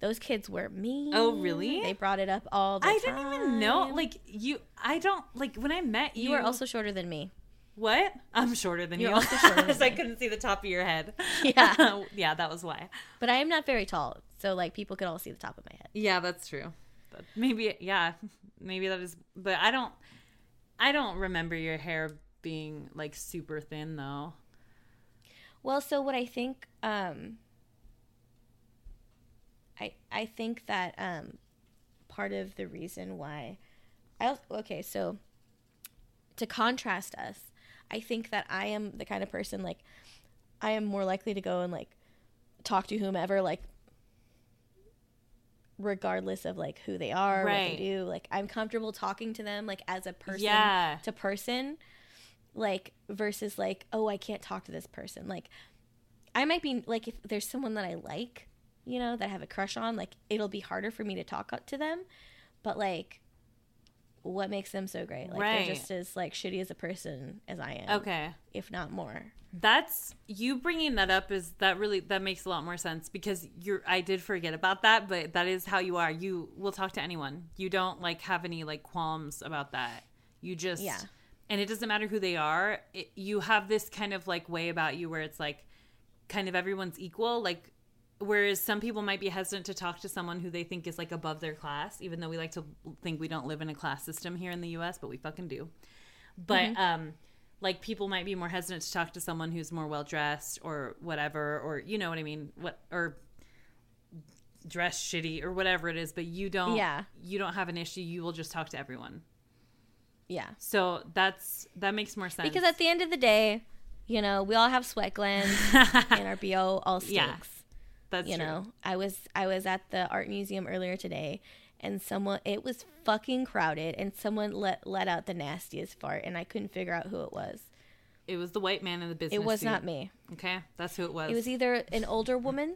Speaker 1: those kids were mean.
Speaker 2: Oh, really?
Speaker 1: They brought it up all the time.
Speaker 2: I
Speaker 1: time.
Speaker 2: didn't even know like you I don't like when I met you
Speaker 1: You were also shorter than me.
Speaker 2: What? I'm shorter than
Speaker 1: You're
Speaker 2: you.
Speaker 1: also shorter than
Speaker 2: I couldn't see the top of your head.
Speaker 1: Yeah.
Speaker 2: yeah, that was why.
Speaker 1: But I am not very tall. So, like, people could all see the top of my head.
Speaker 2: Yeah, that's true. But maybe yeah, maybe that is but I don't I don't remember your hair being like super thin though.
Speaker 1: Well, so what I think, um, I I think that um, part of the reason why, I okay, so to contrast us, I think that I am the kind of person like I am more likely to go and like talk to whomever like regardless of like who they are, what
Speaker 2: Right.
Speaker 1: they do. Like I'm comfortable talking to them like as a person
Speaker 2: Yeah.
Speaker 1: to person like versus like oh i can't talk to this person like i might be like if there's someone that i like you know that i have a crush on like it'll be harder for me to talk to them but like what makes them so great like
Speaker 2: Right.
Speaker 1: they're just as like shitty as a person as i am
Speaker 2: Okay.
Speaker 1: if not more
Speaker 2: That's you bringing that up is that really that makes a lot more sense because you're I did forget about that, but that is how you are. You will talk to anyone. You don't like have any like qualms about that. You just
Speaker 1: Yeah.
Speaker 2: and it doesn't matter who they are. It, you have this kind of like way about you where it's like kind of everyone's equal. Like whereas some people might be hesitant to talk to someone who they think is like above their class, even though we like to think we don't live in a class system here in the U.S., but we fucking do. But um, like people might be more hesitant to talk to someone who's more well dressed or whatever, or you know what I mean, what or dress shitty or whatever it is. But you don't.
Speaker 1: Yeah.
Speaker 2: You don't have an issue. You will just talk to everyone.
Speaker 1: yeah
Speaker 2: So that's that makes more sense.
Speaker 1: because at the end of the day you know we all have sweat glands and our bo all stinks
Speaker 2: Yeah. That's
Speaker 1: you
Speaker 2: true.
Speaker 1: know i was i was at the art museum earlier today and someone it was fucking crowded and someone let let out the nastiest fart and i couldn't figure out who it was
Speaker 2: it was the white man in the business.
Speaker 1: it was
Speaker 2: suit.
Speaker 1: not me
Speaker 2: Okay, that's who it was.
Speaker 1: it was either an older woman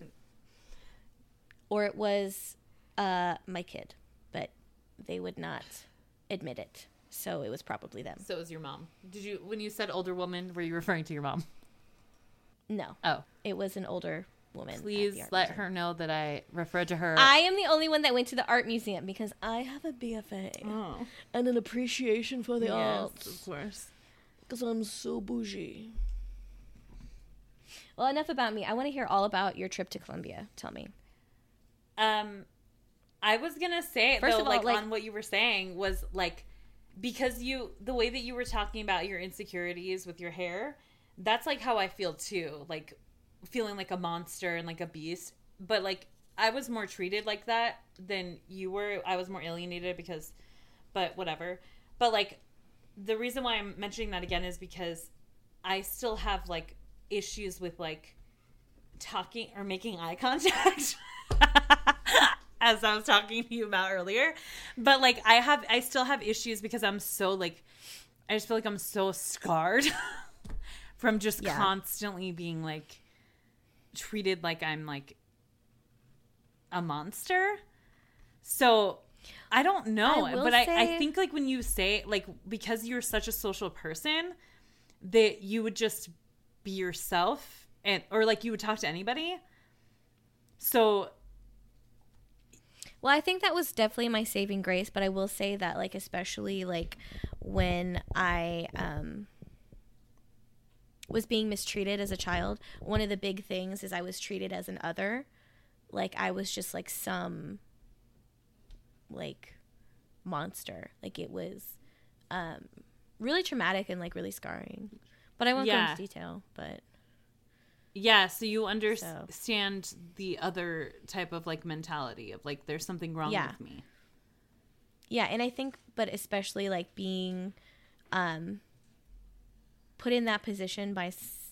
Speaker 1: or it was uh my kid but they would not admit it so it was probably them
Speaker 2: so it was your mom. Did you when you said older woman? Were you referring to your mom?
Speaker 1: no
Speaker 2: Oh,
Speaker 1: it was an older woman
Speaker 2: please let
Speaker 1: museum.
Speaker 2: her know that I referred to her.
Speaker 1: I am the only one that went to the art museum because I have a BFA
Speaker 2: oh,
Speaker 1: and an appreciation for the
Speaker 2: yes,
Speaker 1: arts.
Speaker 2: of course.
Speaker 1: Because I'm so bougie. Well, enough about me. I want to hear all about your trip to Colombia. Tell me.
Speaker 2: Um, I was gonna say
Speaker 1: First
Speaker 2: though,
Speaker 1: of all,
Speaker 2: like,
Speaker 1: like-
Speaker 2: on what you were saying was like, because you the way that you were talking about your insecurities with your hair, that's like how I feel too. Like feeling like a monster and like a beast. But like I was more treated like that than you were. I was more alienated because but whatever. But like the reason why I'm mentioning that again is because I still have like issues with like talking or making eye contact. As I was talking to you about earlier. But like I have I still have issues because I'm so like I just feel like I'm so scarred from just
Speaker 1: Yeah.
Speaker 2: constantly being like treated like I'm like a monster. So I don't know,
Speaker 1: I
Speaker 2: but I, I think like when you say like because you're such a social person that you would just be yourself and or like you would talk to anybody. So
Speaker 1: Well, I think that was definitely my saving grace, but I will say that like especially like when I um was being mistreated as a child, one of the big things is I was treated as an other. Like I was just like some like monster. Like it was um really traumatic and like really scarring. But I won't go into detail, but
Speaker 2: yeah, so you understand the other type of like mentality of like there's something wrong
Speaker 1: Yeah.
Speaker 2: with me.
Speaker 1: Yeah, and I think, but especially like being um, put in that position by s-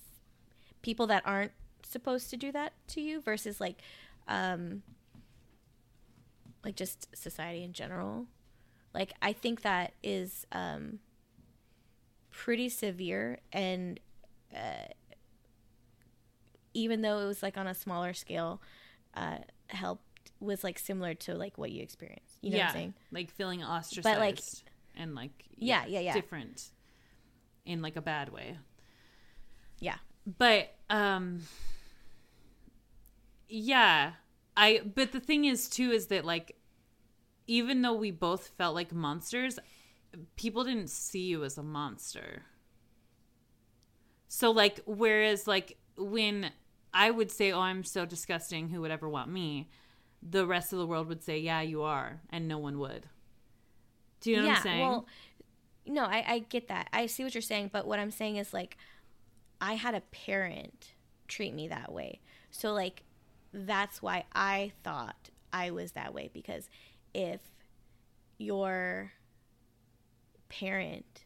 Speaker 1: people that aren't supposed to do that to you versus like, um, like just society in general. Like, I think that is um, pretty severe, and uh, even though it was like on a smaller scale, uh, helped was like similar to like what you experienced. You know
Speaker 2: yeah,
Speaker 1: what I'm saying?
Speaker 2: like feeling ostracized
Speaker 1: like-
Speaker 2: and like
Speaker 1: Yeah, yeah, yeah.
Speaker 2: different in like a bad way.
Speaker 1: Yeah.
Speaker 2: But um yeah, I but the thing is too is that like even though we both felt like monsters, people didn't see you as a monster. So like whereas like when I would say, "Oh, I'm so disgusting. Who would ever want me?" The rest of the world would say, "Yeah, you are," and no one would. Do you know what I'm saying?
Speaker 1: Well, no, I, I get that. I see what you're saying, but what I'm saying is like, I had a parent treat me that way. So like, that's why I thought I was that way because if your parent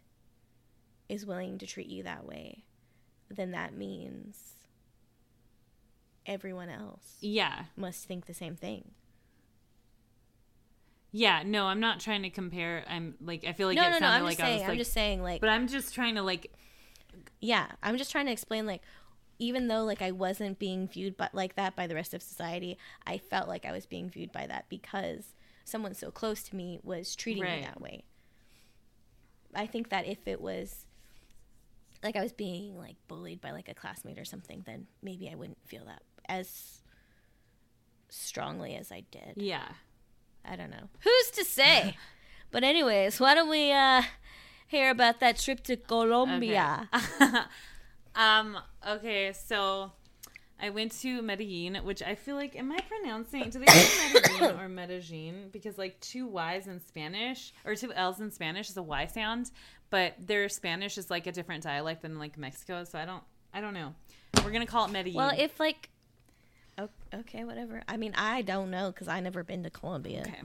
Speaker 1: is willing to treat you that way, then that means everyone else
Speaker 2: yeah.
Speaker 1: must think the same thing.
Speaker 2: Yeah, no, I'm not trying to compare. I'm like I feel like
Speaker 1: no,
Speaker 2: it
Speaker 1: no, no. I'm
Speaker 2: like
Speaker 1: just
Speaker 2: I
Speaker 1: saying.
Speaker 2: was
Speaker 1: I'm just saying. Like,
Speaker 2: but I'm just trying to like
Speaker 1: yeah i'm just trying to explain like even though like i wasn't being viewed but like that by the rest of society i felt like i was being viewed by that because someone so close to me was treating me that way i think that if it was like i was being like bullied by like a classmate or something then maybe i wouldn't feel that as strongly as i did
Speaker 2: yeah.
Speaker 1: I don't know. Who's to say? But anyways why don't we uh hear about that trip to colombia?
Speaker 2: Um okay, so I went to Medellin, which I feel like am I pronouncing do they say Medellin or Medellin? Because like two Y's in Spanish or two L's in Spanish is a Y sound, but their Spanish is like a different dialect than like Mexico, so I don't I don't know. We're going to call it Medellin.
Speaker 1: Well, if like, okay, whatever. I mean, I don't know because I never been to Colombia.
Speaker 2: okay.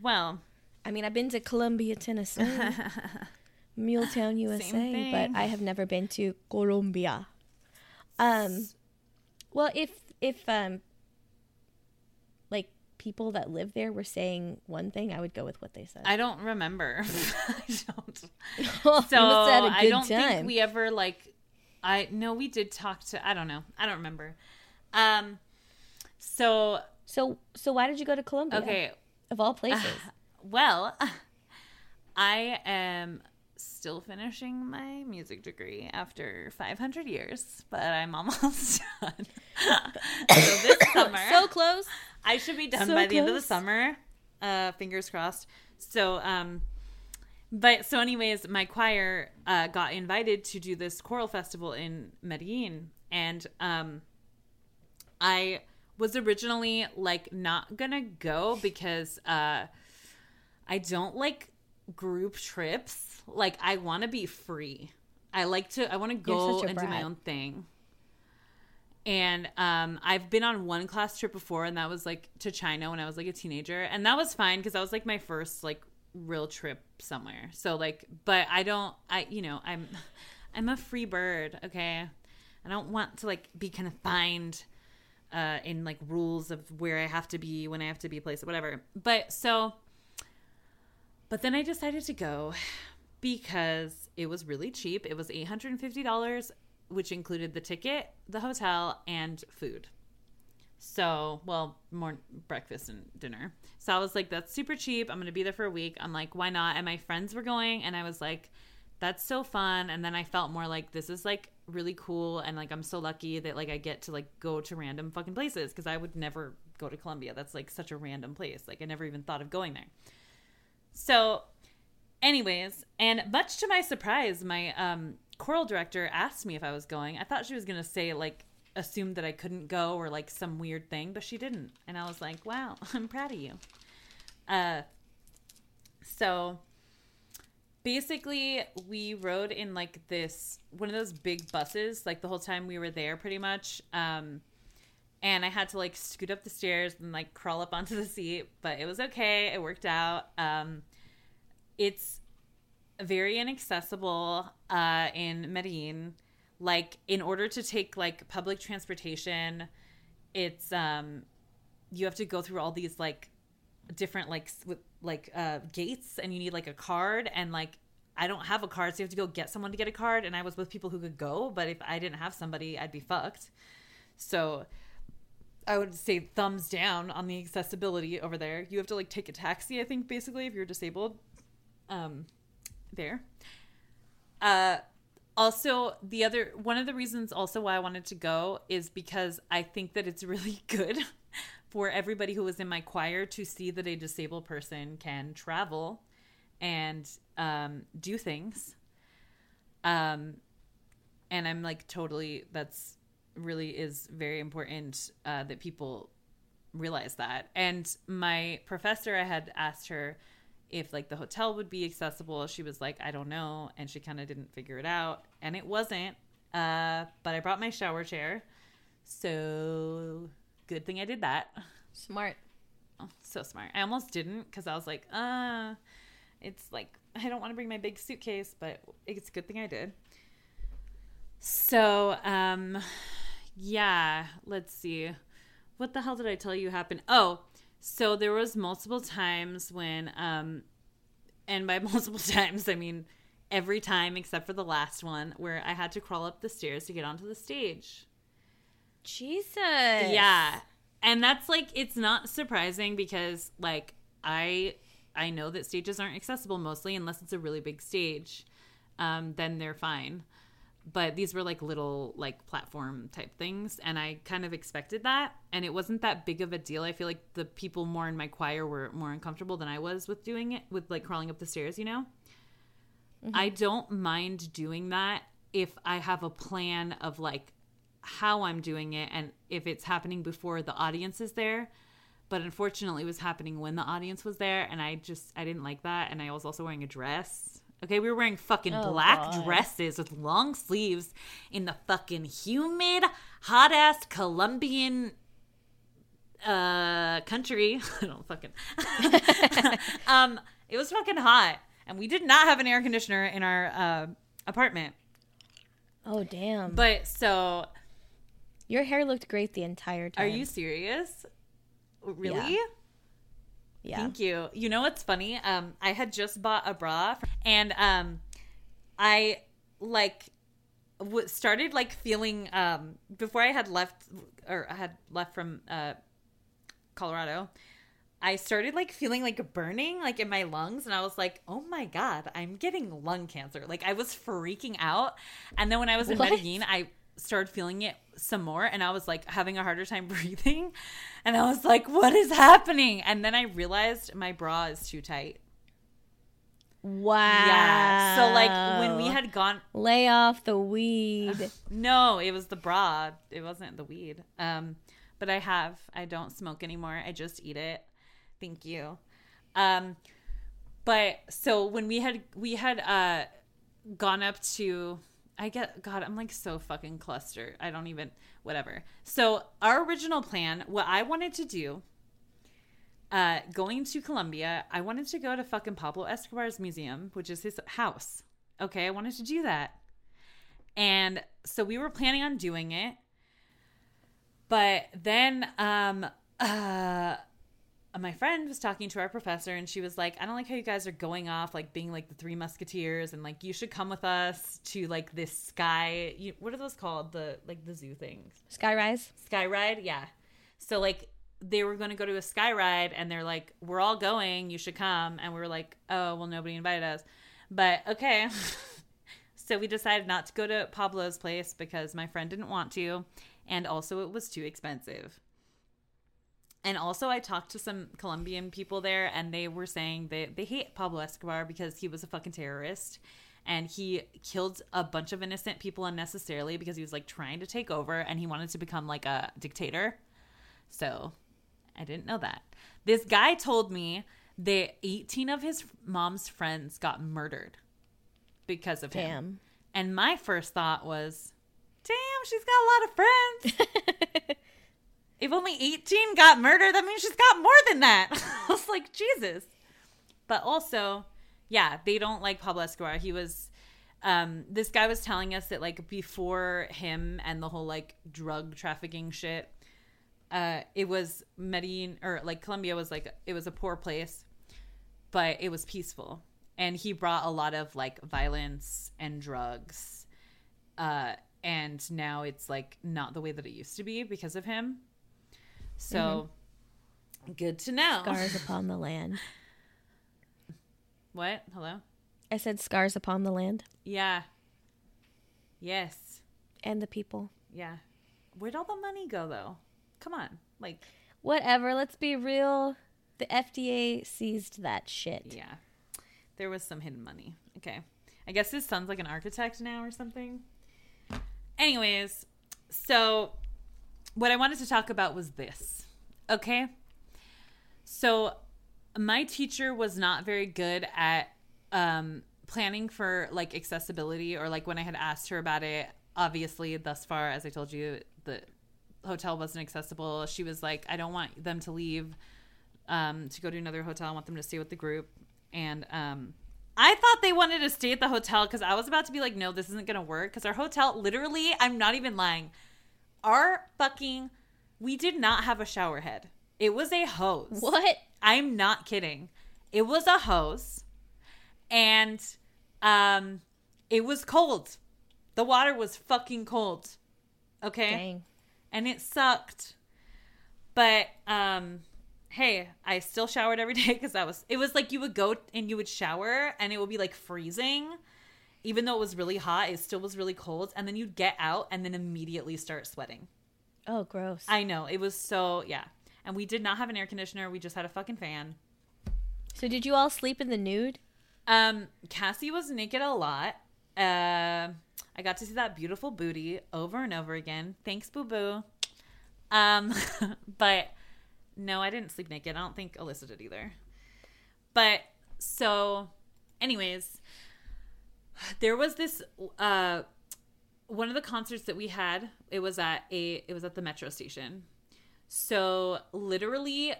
Speaker 2: Well,
Speaker 1: I mean, I've been to Columbia, Tennessee, Muletown, USA, but I have never been to Colombia. Um, well, if if um, like people that live there were saying one thing, I would go with what they said.
Speaker 2: I don't remember. I don't.
Speaker 1: Well,
Speaker 2: So
Speaker 1: you must have had a
Speaker 2: I don't
Speaker 1: time.
Speaker 2: think we ever like. I no, we did talk to. I don't know. I don't remember. Um. So
Speaker 1: so, so why did you go to Colombia?
Speaker 2: okay.
Speaker 1: of all places.
Speaker 2: Well, I am still finishing my music degree after 500 years, but I'm almost done. so this summer,
Speaker 1: so close.
Speaker 2: I should be done
Speaker 1: So
Speaker 2: by the end of the summer. Uh, fingers crossed. So, um, but so, anyways, my choir uh, got invited to do this choral festival in Medellin, and um, I was originally like not gonna go because uh, I don't like group trips, like I want to be free. I like to I want to go and do my own thing. And um I've been on one class trip before and that was like to China when I was like a teenager and that was fine cuz that was like my first like real trip somewhere. So like but I don't I you know, I'm I'm a free bird, okay? I don't want to like be confined uh in like rules of where I have to be when I have to be placed whatever. But so but then I decided to go because it was really cheap. It was $850, which included the ticket, the hotel, and food. So, well, more breakfast and dinner. So I was like, that's super cheap. I'm going to be there for a week. I'm like, why not? And my friends were going, and I was like, that's so fun. And then I felt more like this is like really cool. And like, I'm so lucky that like I get to like go to random fucking places because I would never go to Colombia. That's like such a random place. Like, I never even thought of going there. So, anyways, and much to my surprise, my um, choral director asked me if I was going. I thought she was going to say, like, assumed that I couldn't go or like some weird thing, but she didn't. And I was like, wow, I'm proud of you. Uh, so basically, we rode in like this one of those big buses, like the whole time we were there, pretty much. Um, and I had to like scoot up the stairs and like crawl up onto the seat, but it was okay. It worked out. Um, it's very inaccessible uh, in Medellin. Like, in order to take like public transportation, it's um, you have to go through all these like different like with like uh, gates, and you need like a card, and like I don't have a card, so you have to go get someone to get a card. And I was with people who could go, but if I didn't have somebody, I'd be fucked. So I would say thumbs down on the accessibility over there. You have to like take a taxi, I think, basically, if you're disabled. Um, there. Uh, also, the other one of the reasons also why I wanted to go is because I think that it's really good for everybody who was in my choir to see that a disabled person can travel and um, do things. Um, and I'm like totally that's really is very important uh, that people realize that. And my professor, I had asked her if like the hotel would be accessible. She was like, I don't know, and she kind of didn't figure it out, and it wasn't. Uh, but I brought my shower chair, so good thing I did that.
Speaker 1: Smart.
Speaker 2: Oh, so smart. I almost didn't because I was like, uh, it's like I don't want to bring my big suitcase, but it's a good thing I did. So, um, yeah, let's see. What the hell did I tell you happened? Oh, so there was multiple times when, um, and by multiple times I mean every time except for the last one where I had to crawl up the stairs to get onto the stage.
Speaker 1: Jesus.
Speaker 2: Yeah. And that's like it's not surprising because like I I know that stages aren't accessible mostly unless it's a really big stage. Um then they're fine. But these were like little like platform type things and I kind of expected that and it wasn't that big of a deal. I feel like the people more in my choir were more uncomfortable than I was with doing it with like crawling up the stairs, you know? I don't mind doing that if I have a plan of like how I'm doing it and if it's happening before the audience is there. But unfortunately, it was happening when the audience was there, and I just I didn't like that. And I was also wearing a dress. Okay, we were wearing fucking
Speaker 1: Oh,
Speaker 2: black
Speaker 1: God.
Speaker 2: dresses with long sleeves in the fucking humid, hot ass Colombian uh country. I don't fucking. um, it was fucking hot, and we did not have an air conditioner in our uh, apartment.
Speaker 1: Oh damn.
Speaker 2: But so
Speaker 1: Your hair looked great the entire time.
Speaker 2: Are you serious? Really?
Speaker 1: Yeah. Yeah.
Speaker 2: Thank you. You know what's funny? Um, I had just bought a bra, and um, I like w- started like feeling um before I had left or I had left from uh Colorado. I started like feeling like a burning like in my lungs and I was like, "Oh my god, I'm getting lung cancer." Like I was freaking out. And then when I was in
Speaker 1: What?
Speaker 2: Medellin, I started feeling it some more and I was like having a harder time breathing. And I was like, "What is happening?" And then I realized my bra is too tight.
Speaker 1: Wow.
Speaker 2: Yeah. So like when we had gone
Speaker 1: lay off the weed.
Speaker 2: No, it was the bra. It wasn't the weed. Um, but I have. I don't smoke anymore. I just eat it. Thank you. Um, but so when we had we had uh gone up to I get God, I'm like so fucking clustered. I don't even whatever. So our original plan, what I wanted to do, uh, going to Colombia, I wanted to go to fucking Pablo Escobar's museum, which is his house. Okay, I wanted to do that. And so we were planning on doing it. But then um uh my friend was talking to our professor and she was like, I don't like how you guys are going off like being like the three musketeers and like you should come with us to like this sky you, what are those called? The like the zoo things.
Speaker 1: Skyrise.
Speaker 2: Sky ride? Yeah. So like they were going to go to a sky ride and they're like, We're all going, you should come. And we were like, Oh, well, nobody invited us. But okay. so we decided not to go to Pablo's place because my friend didn't want to. And also, it was too expensive. And also, I talked to some Colombian people there, and they were saying they, they hate Pablo Escobar because he was a fucking terrorist and he killed a bunch of innocent people unnecessarily because he was like trying to take over and he wanted to become like a dictator. So I didn't know that. This guy told me that 18 of his mom's friends got murdered because of him. And my first thought was, damn, she's got a lot of friends. if only 18 got murdered, that means she's got more than that. I was like, Jesus. But also, yeah, they don't like Pablo Escobar. He was um this guy was telling us that like before him and the whole like drug trafficking shit, uh it was Medellin or like Colombia was like it was a poor place, but it was peaceful. And he brought a lot of like violence and drugs. Uh and now it's like not the way that it used to be because of him. So mm-hmm. good to know.
Speaker 1: Scars upon the land.
Speaker 2: What? Hello?
Speaker 1: I said scars upon the land
Speaker 2: Yeah. Yes.
Speaker 1: and the people.
Speaker 2: Yeah. Where'd all the money go though? Come on. Like,
Speaker 1: Whatever. Let's be real. The FDA seized that shit.
Speaker 2: yeah. There was some hidden money. Okay. I guess his son's like an architect now or something. Anyways, so what I wanted to talk about was this. Okay? So my teacher was not very good at um planning for like accessibility or like when I had asked her about it, obviously thus far as I told you the hotel wasn't accessible. She was like, I don't want them to leave um, to go to another hotel. I want them to stay with the group. And um, I thought they wanted to stay at the hotel because I was about to be like, no, this isn't going to work. Because our hotel, literally, I'm not even lying. Our fucking, we did not have a shower head. It was a hose.
Speaker 1: What?
Speaker 2: I'm not kidding. It was a hose. And um, it was cold. The water was fucking cold. Okay
Speaker 1: Dang.
Speaker 2: and it sucked. But um hey, I still showered every day cuz I was it was like you would go and you would shower and it would be like freezing. Even though it was really hot, it still was really cold and then you'd get out and then immediately start sweating.
Speaker 1: Oh, gross.
Speaker 2: I know, it was so yeah. And we did not have an air conditioner, we just had a fucking fan.
Speaker 1: so did you all sleep in the nude?
Speaker 2: Um Cassie was naked a lot. Uh, I got to see that beautiful booty over and over again. Thanks, boo boo. Um, but no, I didn't sleep naked. I don't think Alyssa did either. But so, anyways, there was this uh one of the concerts that we had. It was at a it was at the metro station. So literally,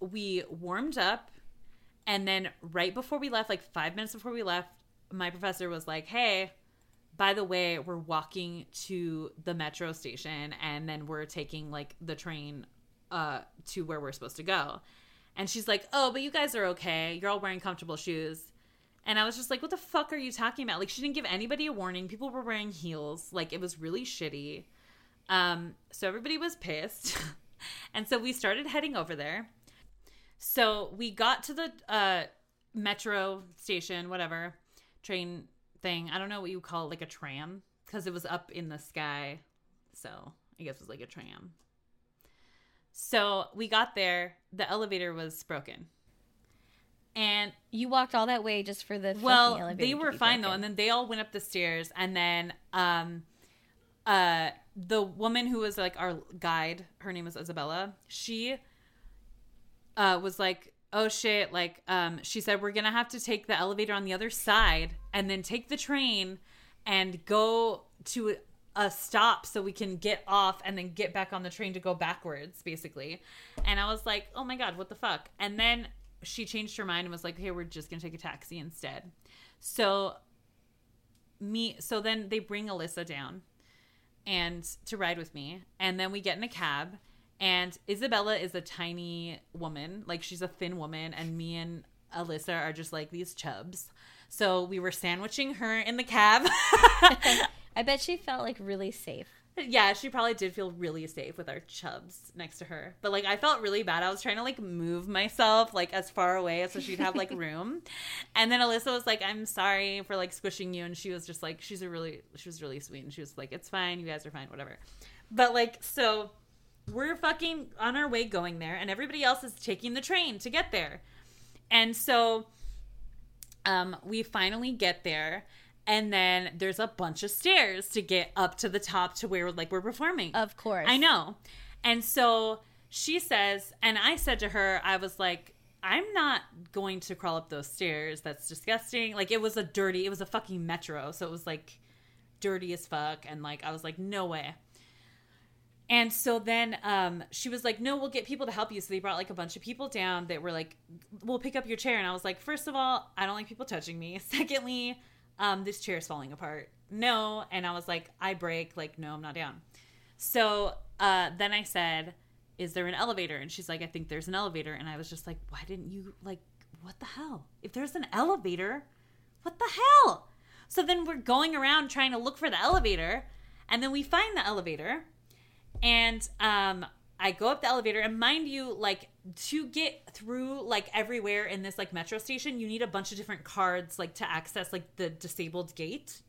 Speaker 2: we warmed up, and then right before we left, like five minutes before we left, my professor was like, "Hey." by the way, we're walking to the metro station and then we're taking like the train uh to where we're supposed to go. And she's like, "Oh, but you guys are okay. You're all wearing comfortable shoes." And I was just like, "What the fuck are you talking about?" Like she didn't give anybody a warning. People were wearing heels. Like it was really shitty. Um so everybody was pissed. and so we started heading over there. So we got to the uh metro station, whatever, train thing. I don't know what you call it, like a tram, because it was up in the sky. So I guess it was like a tram. So we got there. The elevator was broken. And
Speaker 1: You walked all that way just for the
Speaker 2: well,
Speaker 1: elevator
Speaker 2: they were fine though, and then they all went up the stairs, and then um, uh, the woman who was like our guide, her name was Isabella. She uh was like, oh shit, like um she said we're going to have to take the elevator on the other side and then take the train and go to a stop so we can get off and then get back on the train to go backwards basically. And I was like, "Oh my god, what the fuck?" And then she changed her mind and was like, "Okay, we're just going to take a taxi instead." So me so then they bring Alyssa down and to ride with me and then we get in a cab and Isabella is a tiny woman like she's a thin woman and me and Alyssa are just like these chubs so we were sandwiching her in the cab
Speaker 1: I bet she felt like really safe.
Speaker 2: Yeah she probably did feel really safe with our chubs next to her. But like i felt really bad. I was trying to like move myself like as far away so she'd have like room. And then alyssa was like i'm sorry for like squishing you. And she was just like she's a really she was really sweet. And she was like it's fine. You guys are fine. Whatever. But like so we're fucking on our way going there and everybody else is taking the train to get there. And so um we finally get there and then there's a bunch of stairs to get up to the top to where like we're performing
Speaker 1: Of course.
Speaker 2: I know. And so she says, and I said to her, I was like, I'm not going to crawl up those stairs. That's disgusting. Like it was a dirty, it was a fucking metro. So it was like dirty as fuck. And like, I was like, no way. And so then um, she was like, no, we'll get people to help you. So they brought like a bunch of people down that were like, we'll pick up your chair. And I was like, first of all, I don't like people touching me. Secondly, um, this chair is falling apart. No. And I was like, I break. Like, no, I'm not down. So uh, then I said, Is there an elevator? And she's like, I think there's an elevator. And I was just like, Why didn't you, like, what the hell? If there's an elevator, what the hell? So then we're going around trying to look for the elevator. And then we find the elevator. And um, I go up the elevator. And mind you, like, to get through, like, everywhere in this, like, metro station, you need a bunch of different cards, like, to access, like, the disabled gate.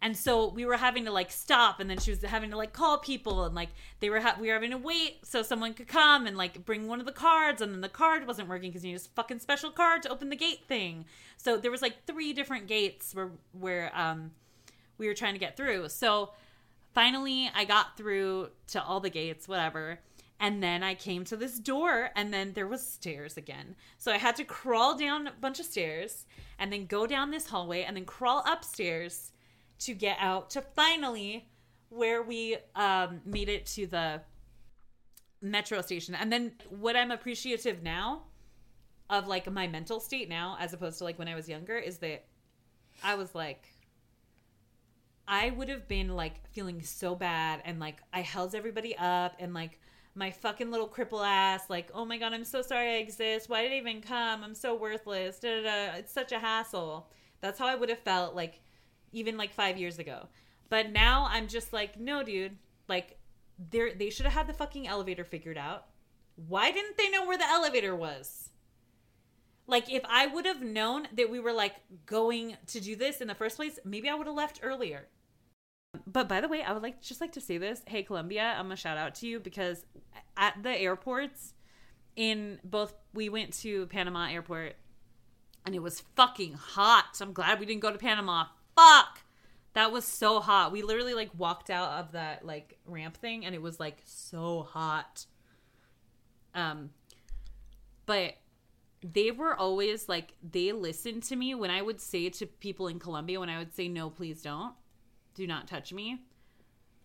Speaker 2: And so we were having to like stop, and then she was having to like call people, and like they were ha- we were having to wait so someone could come and like bring one of the cards, and then the card wasn't working because you need a fucking special card to open the gate thing. So there was like three different gates where where um we were trying to get through. So finally, I got through to all the gates, whatever. And then I came to this door, and then there was stairs again. So I had to crawl down a bunch of stairs, and then go down this hallway, and then crawl upstairs to get out to finally where we um, made it to the metro station. And then what I'm appreciative now of like my mental state now, as opposed to like when I was younger, is that I was like, I would have been like feeling so bad and like I held everybody up and like my fucking little cripple ass, like, oh my god, I'm so sorry I exist. Why did I even come? I'm so worthless. Da, da, da. It's such a hassle. That's how I would have felt like even like five years ago. But now I'm just like, no, dude. Like, they they should have had the fucking elevator figured out. Why didn't they know where the elevator was? Like, if I would have known that we were like going to do this in the first place, maybe I would have left earlier. But by the way, I would like just like to say this. Hey, Colombia, I'm gonna shout out to you because at the airports, in both we went to Panama Airport, and it was fucking hot. So I'm glad we didn't go to Panama. Fuck, that was so hot. We literally like walked out of that like ramp thing, and it was like so hot. Um, but they were always like they listened to me when I would say to people in Colombia when I would say no, please don't do not touch me.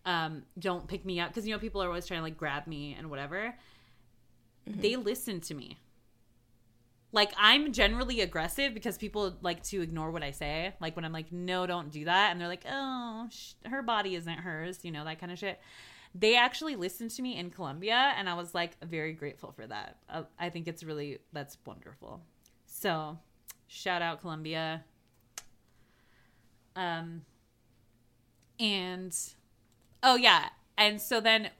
Speaker 2: Um, don't pick me up because you know people are always trying to like grab me and whatever. They listen to me. Like I'm generally aggressive because people like to ignore what I say. Like when I'm like, "No, don't do that," and they're like, "Oh, sh- her body isn't hers," you know that kind of shit. They actually listened to me in Colombia, and I was like very grateful for that. Uh, I think it's really that's wonderful. So, shout out Colombia. Um, and oh yeah. And so then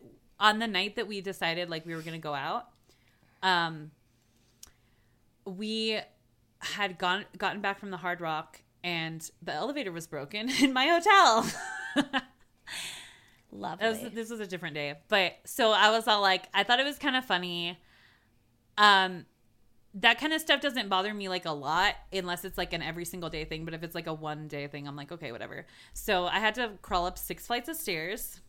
Speaker 2: on the night that we decided like we were gonna go out um we had gone gotten back from the hard rock and the elevator was broken in my hotel.
Speaker 1: Lovely.
Speaker 2: Was, this was a different day. But so i was all like i thought it was kind of funny. Um that kind of stuff doesn't bother me like a lot unless it's like an every single day thing but if it's like a one day thing i'm like okay whatever so i had to crawl up six flights of stairs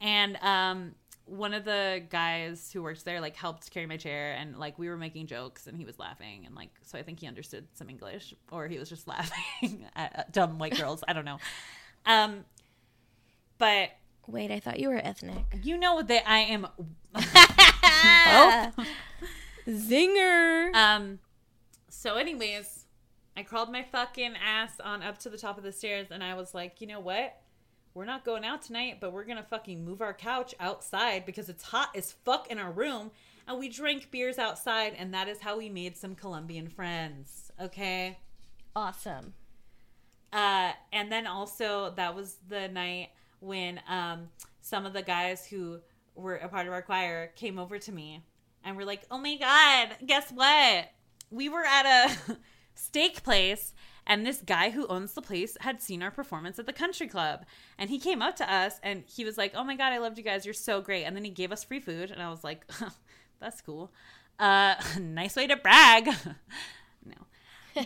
Speaker 2: and um one of the guys who works there like helped carry my chair and like we were making jokes and he was laughing and like so I think he understood some English or he was just laughing at dumb white girls. I don't know. Um but
Speaker 1: Wait, I thought you were ethnic.
Speaker 2: you know that I am
Speaker 1: Zinger.
Speaker 2: Um, so, anyways, I crawled my fucking ass on up to the top of the stairs, and I was like, you know what? We're not going out tonight, but we're gonna fucking move our couch outside because it's hot as fuck in our room, and we drank beers outside, and that is how we made some Colombian friends. Okay.
Speaker 1: awesome.
Speaker 2: Uh, and then also that was the night when um, some of the guys who were a part of our choir came over to me and we're like, "Oh my god, guess what? We were at a steak place." And this guy who owns the place had seen our performance at the country club. And he came up to us and he was like, Oh my God, I loved you guys. You're so great. And then he gave us free food. And I was like, That's cool. Uh, nice way to brag. no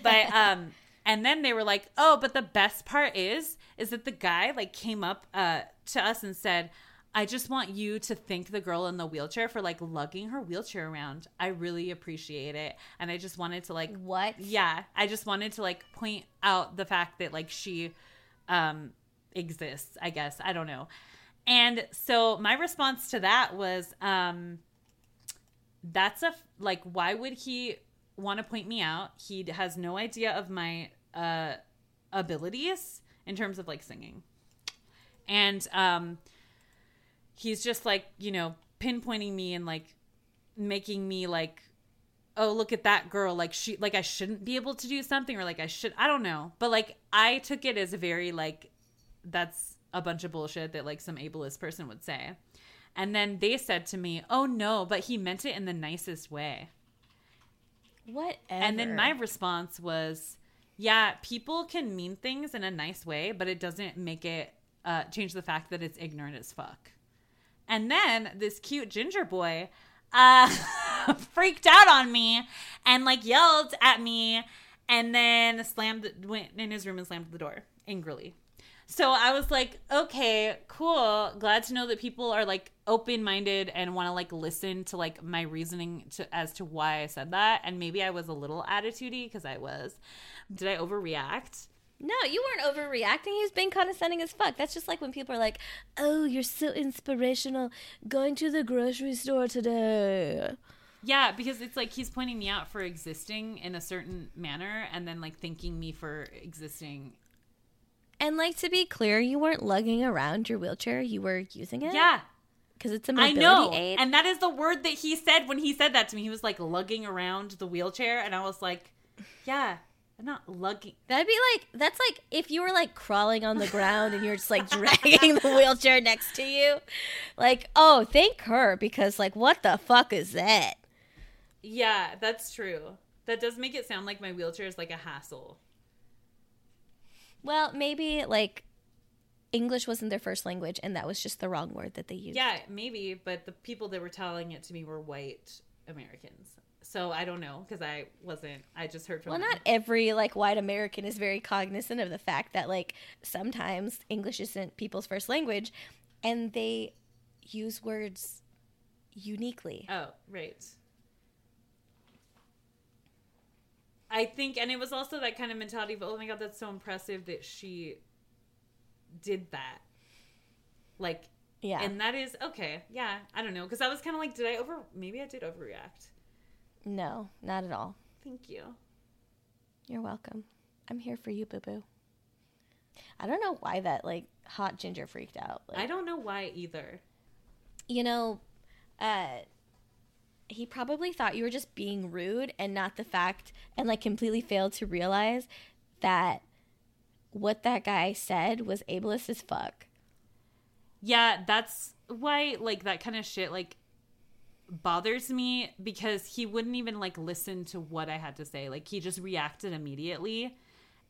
Speaker 2: but um and then they were like oh but the best part is is that the guy like came up uh to us and said i just want you to thank the girl in the wheelchair for like lugging her wheelchair around. I really appreciate it. And i just wanted to like
Speaker 1: What?
Speaker 2: yeah. I just wanted to like point out the fact that like she um exists i guess. I don't know. And so my response to that was um that's a like why would he want to point me out? He has no idea of my uh abilities in terms of like singing. And um he's just like you know pinpointing me and like making me like oh look at that girl like she like i shouldn't be able to do something or like i should i don't know but like i took it as a very like that's a bunch of bullshit that like some ableist person would say and then they said to me oh no but he meant it in the nicest way
Speaker 1: Whatever.
Speaker 2: and then my response was, yeah, people can mean things in a nice way, but it doesn't make it uh, change the fact that it's ignorant as fuck. And then this cute ginger boy uh, freaked out on me and like yelled at me and then slammed, went in his room and slammed the door angrily. So I was like, okay, cool. Glad to know that people are like open minded and want to like listen to like my reasoning to as to why I said that. And maybe I was a little attitudey because I was. Did I overreact?
Speaker 1: No, you weren't overreacting. He was being condescending as fuck. That's just like when people are like, "Oh, you're so inspirational. Going to the grocery store today."
Speaker 2: Yeah, because it's like he's pointing me out for existing in a certain manner and then like thanking me for existing.
Speaker 1: And like to be clear, you weren't lugging around your wheelchair. You were using it.
Speaker 2: Yeah,
Speaker 1: because it's a
Speaker 2: I
Speaker 1: mobility
Speaker 2: know.
Speaker 1: aid.
Speaker 2: And that is the word that he said when he said that to me. He was like lugging around the wheelchair. And I was like, yeah, I'm not lugging.
Speaker 1: That'd be like that's like if you were like crawling on the ground and you're just like dragging the wheelchair next to you. Like, oh, thank her because like what the fuck is that?
Speaker 2: Yeah, that's true. That does make it sound like my wheelchair is like a hassle.
Speaker 1: Well, maybe like English wasn't their first language and that was just the wrong word that they used.
Speaker 2: Yeah, maybe, but the people that were telling it to me were white Americans. So I don't know because I wasn't. I just heard from.
Speaker 1: Well,
Speaker 2: them.
Speaker 1: not every like white American is very cognizant of the fact that like sometimes English isn't people's first language and they use words uniquely.
Speaker 2: Oh, right. I think, and it was also that kind of mentality of, oh my god, that's so impressive that she did that. Like,
Speaker 1: Yeah.
Speaker 2: and that is okay. Yeah, I don't know because I was kind of like, did I over? Maybe I did overreact.
Speaker 1: No, not at all.
Speaker 2: Thank you.
Speaker 1: You're welcome. I'm here for you, boo boo. I don't know why that like hot ginger freaked out. Like,
Speaker 2: I don't know why either.
Speaker 1: you know, uh, he probably thought you were just being rude and not the fact, and like completely failed to realize that what that guy said was ableist as fuck.
Speaker 2: Yeah, that's why like that kind of shit like bothers me because he wouldn't even like listen to what I had to say. Like he just reacted immediately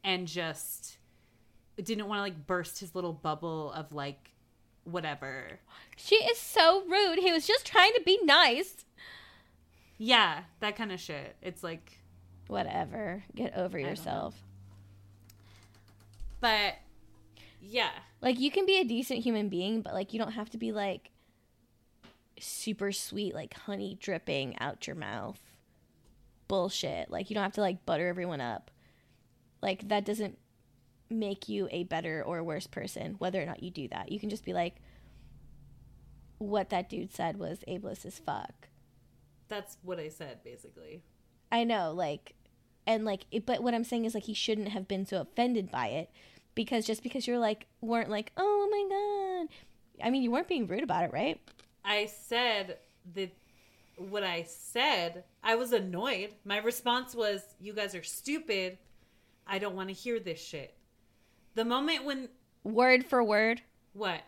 Speaker 2: and just didn't want to like burst his little bubble of like whatever.
Speaker 1: She is so rude. He was just trying to be nice.
Speaker 2: Yeah, that kind of shit. It's like
Speaker 1: Whatever. Get over yourself.
Speaker 2: but yeah.
Speaker 1: Like you can be a decent human being, but like you don't have to be like super sweet like honey dripping out your mouth bullshit. Like you don't have to like butter everyone up. Like that doesn't make you a better or worse person whether or not you do that. You can just be like what that dude said was ableist as fuck.
Speaker 2: That's what I said, basically.
Speaker 1: I know, like, and like, it, but what I'm saying is like he shouldn't have been so offended by it because just because you're like weren't like oh my god, I mean you weren't being rude about it, right?
Speaker 2: I said that what I said, I was annoyed. My response was, "You guys are stupid. I don't want to hear this shit." The moment when
Speaker 1: Word for word.
Speaker 2: what?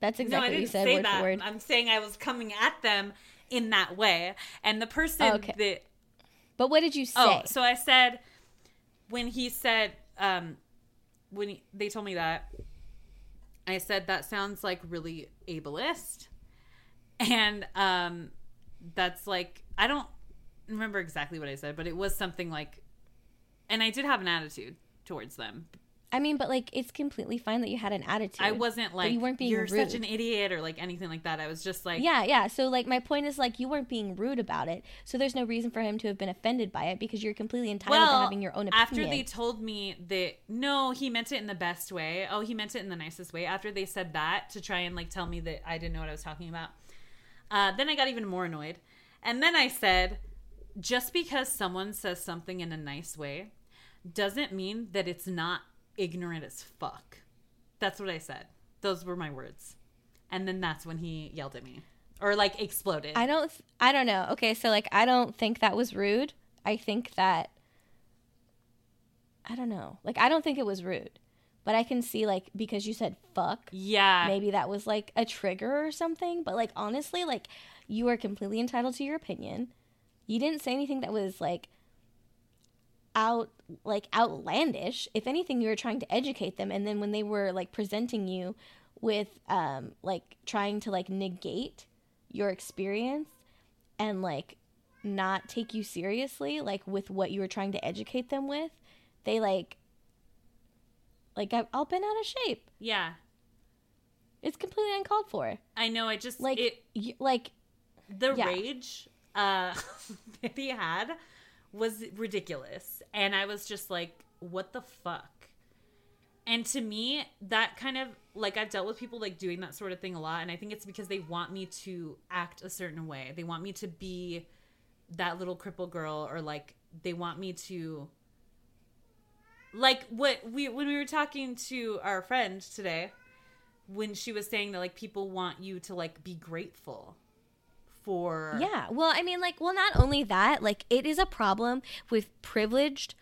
Speaker 1: That's
Speaker 2: No,
Speaker 1: exactly
Speaker 2: I
Speaker 1: what you
Speaker 2: didn't
Speaker 1: said,
Speaker 2: say
Speaker 1: word
Speaker 2: that.
Speaker 1: for word.
Speaker 2: I'm saying I was coming at them in that way, and the person
Speaker 1: Okay.
Speaker 2: that
Speaker 1: But what did you say?
Speaker 2: Oh, so I said when he said um when he, they told me that I said that sounds like really ableist. And um that's like I don't remember exactly what I said, but it was something like and I did have an attitude towards them.
Speaker 1: I mean, but like it's completely fine that you had an attitude.
Speaker 2: I wasn't like
Speaker 1: you weren't being
Speaker 2: you're such
Speaker 1: rude."
Speaker 2: an idiot or like anything like that. I was just like
Speaker 1: Yeah, yeah. So like my point is like you weren't being rude about it. So there's no reason for him to have been offended by it because you're completely entitled to having your own opinion.
Speaker 2: After they told me that no, he meant it in the best way. Oh, he meant it in the nicest way. After they said that to try and like tell me that I didn't know what I was talking about, uh, then I got even more annoyed. And then I said, just because someone says something in a nice way, doesn't mean that it's not ignorant as fuck. That's what I said. Those were my words. And then that's when he yelled at me or like exploded.
Speaker 1: I don't th- I don't know. Okay, so like I don't think that was rude. I think that I don't know. Like I don't think it was rude. But I can see like because you said fuck,
Speaker 2: yeah.
Speaker 1: maybe that was like a trigger or something, but like honestly, like you are completely entitled to your opinion. You didn't say anything that was like out like outlandish. If anything, you were trying to educate them and then when they were like presenting you with um like trying to like negate your experience and like not take you seriously like with what you were trying to educate them with, they like like got all been out of shape.
Speaker 2: Yeah.
Speaker 1: It's completely uncalled for.
Speaker 2: I know. I just
Speaker 1: Like,
Speaker 2: it
Speaker 1: y- like
Speaker 2: the
Speaker 1: Yeah.
Speaker 2: rage uh that he had was ridiculous. And i was just like what the fuck? And to me that kind of like i've dealt with people like doing that sort of thing a lot. And i think it's because they want me to act a certain way. They want me to be that little cripple girl or like they want me to like what we when we were talking to our friend today when she was saying that like people want you to like be grateful for
Speaker 1: yeah. Well, I mean, like, well, not only that, like, it is a problem with privileged,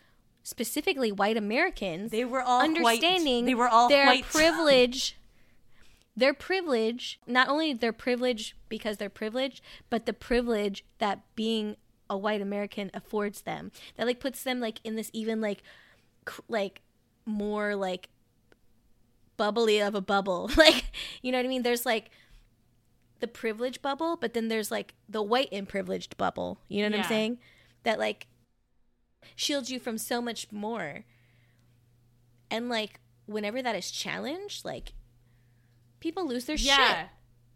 Speaker 1: specifically white Americans.
Speaker 2: They were all
Speaker 1: understanding
Speaker 2: White. They were all
Speaker 1: their
Speaker 2: white.
Speaker 1: privilege. Their privilege, not only their privilege because they're privileged, but the privilege that being a white American affords them. That like puts them like in this even like, cr- like more like bubbly of a bubble. Like, you know what I mean? There's like the privilege bubble, but then there's like the white and privileged bubble. You know what
Speaker 2: Yeah.
Speaker 1: I'm saying? That like shields you from so much more. And like whenever that is challenged, like people lose their shit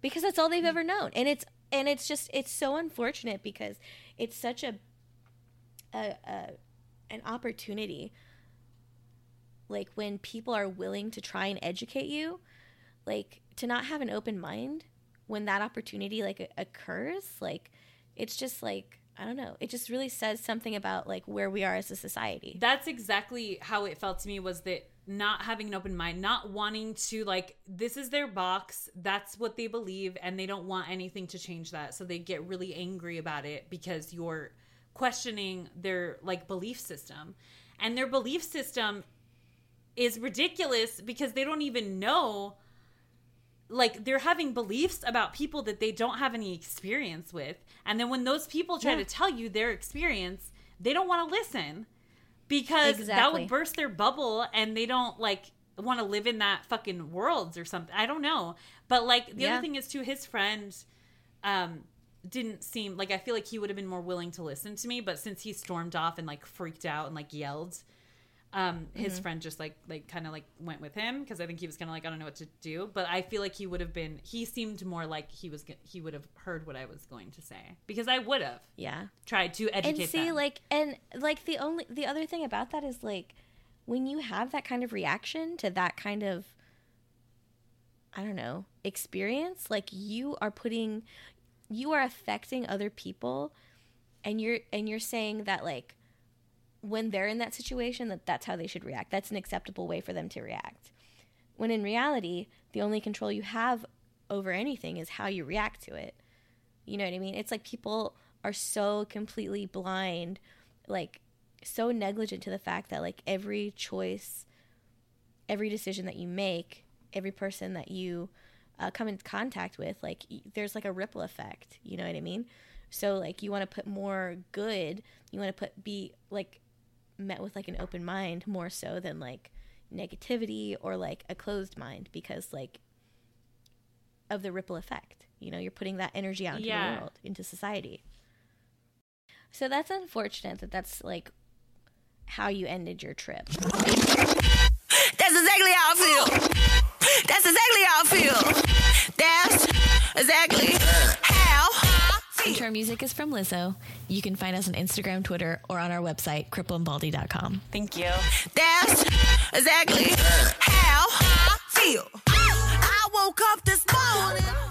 Speaker 1: because that's all they've ever known. And it's and it's just it's so unfortunate because it's such a a, a an opportunity like when people are willing to try and educate you like to not have an open mind when that opportunity like occurs like it's just like i don't know it just really says something about like where we are as a society
Speaker 2: That's exactly how it felt to me was that not having an open mind, not wanting to like this is their box, that's what they believe and they don't want anything to change that. So they get really angry about it because you're questioning their like belief system. And their belief system is ridiculous because they don't even know like they're having beliefs about people that they don't have any experience with and then when those people try
Speaker 1: Yeah.
Speaker 2: to tell you their experience they don't want to listen because that would burst their bubble and they don't like want to live in that fucking worlds or something i don't know but like the
Speaker 1: Yeah.
Speaker 2: other thing is too his friend um didn't seem like i feel like he would have been more willing to listen to me but since he stormed off and like freaked out and like yelled Um, his
Speaker 1: Mm-hmm.
Speaker 2: friend just like like kind of like went with him because I think he was kind of like I don't know what to do. But I feel like he would have been. He seemed more like he was. He would have heard what I was going to say because I would have
Speaker 1: Yeah.
Speaker 2: tried to educate
Speaker 1: and see
Speaker 2: them.
Speaker 1: like and like the only the other thing about that is like when you have that kind of reaction to that kind of i don't know experience like you are putting you are affecting other people and you're and you're saying that like when they're in that situation that that's how they should react that's an acceptable way for them to react when in reality the only control you have over anything is how you react to it you know what I mean? It's like people are so completely blind, like so negligent to the fact that like every choice, every decision that you make, every person that you uh, come into contact with, like there's like a ripple effect. You know what I mean? So like you want to put more good, you want to put be like met with like an open mind more so than like negativity or like a closed mind because like of the ripple effect. You know, you're putting that energy out into
Speaker 2: Yeah.
Speaker 1: the world, into society. So that's unfortunate that that's like how you ended your trip.
Speaker 3: That's exactly how I feel. That's exactly how I feel. That's exactly how I feel.
Speaker 4: Intro music is from Lizzo. You can find us on Instagram, Twitter, or on our website, crippleandbaldy.com.
Speaker 3: Thank you. That's exactly how I feel. I woke up this morning.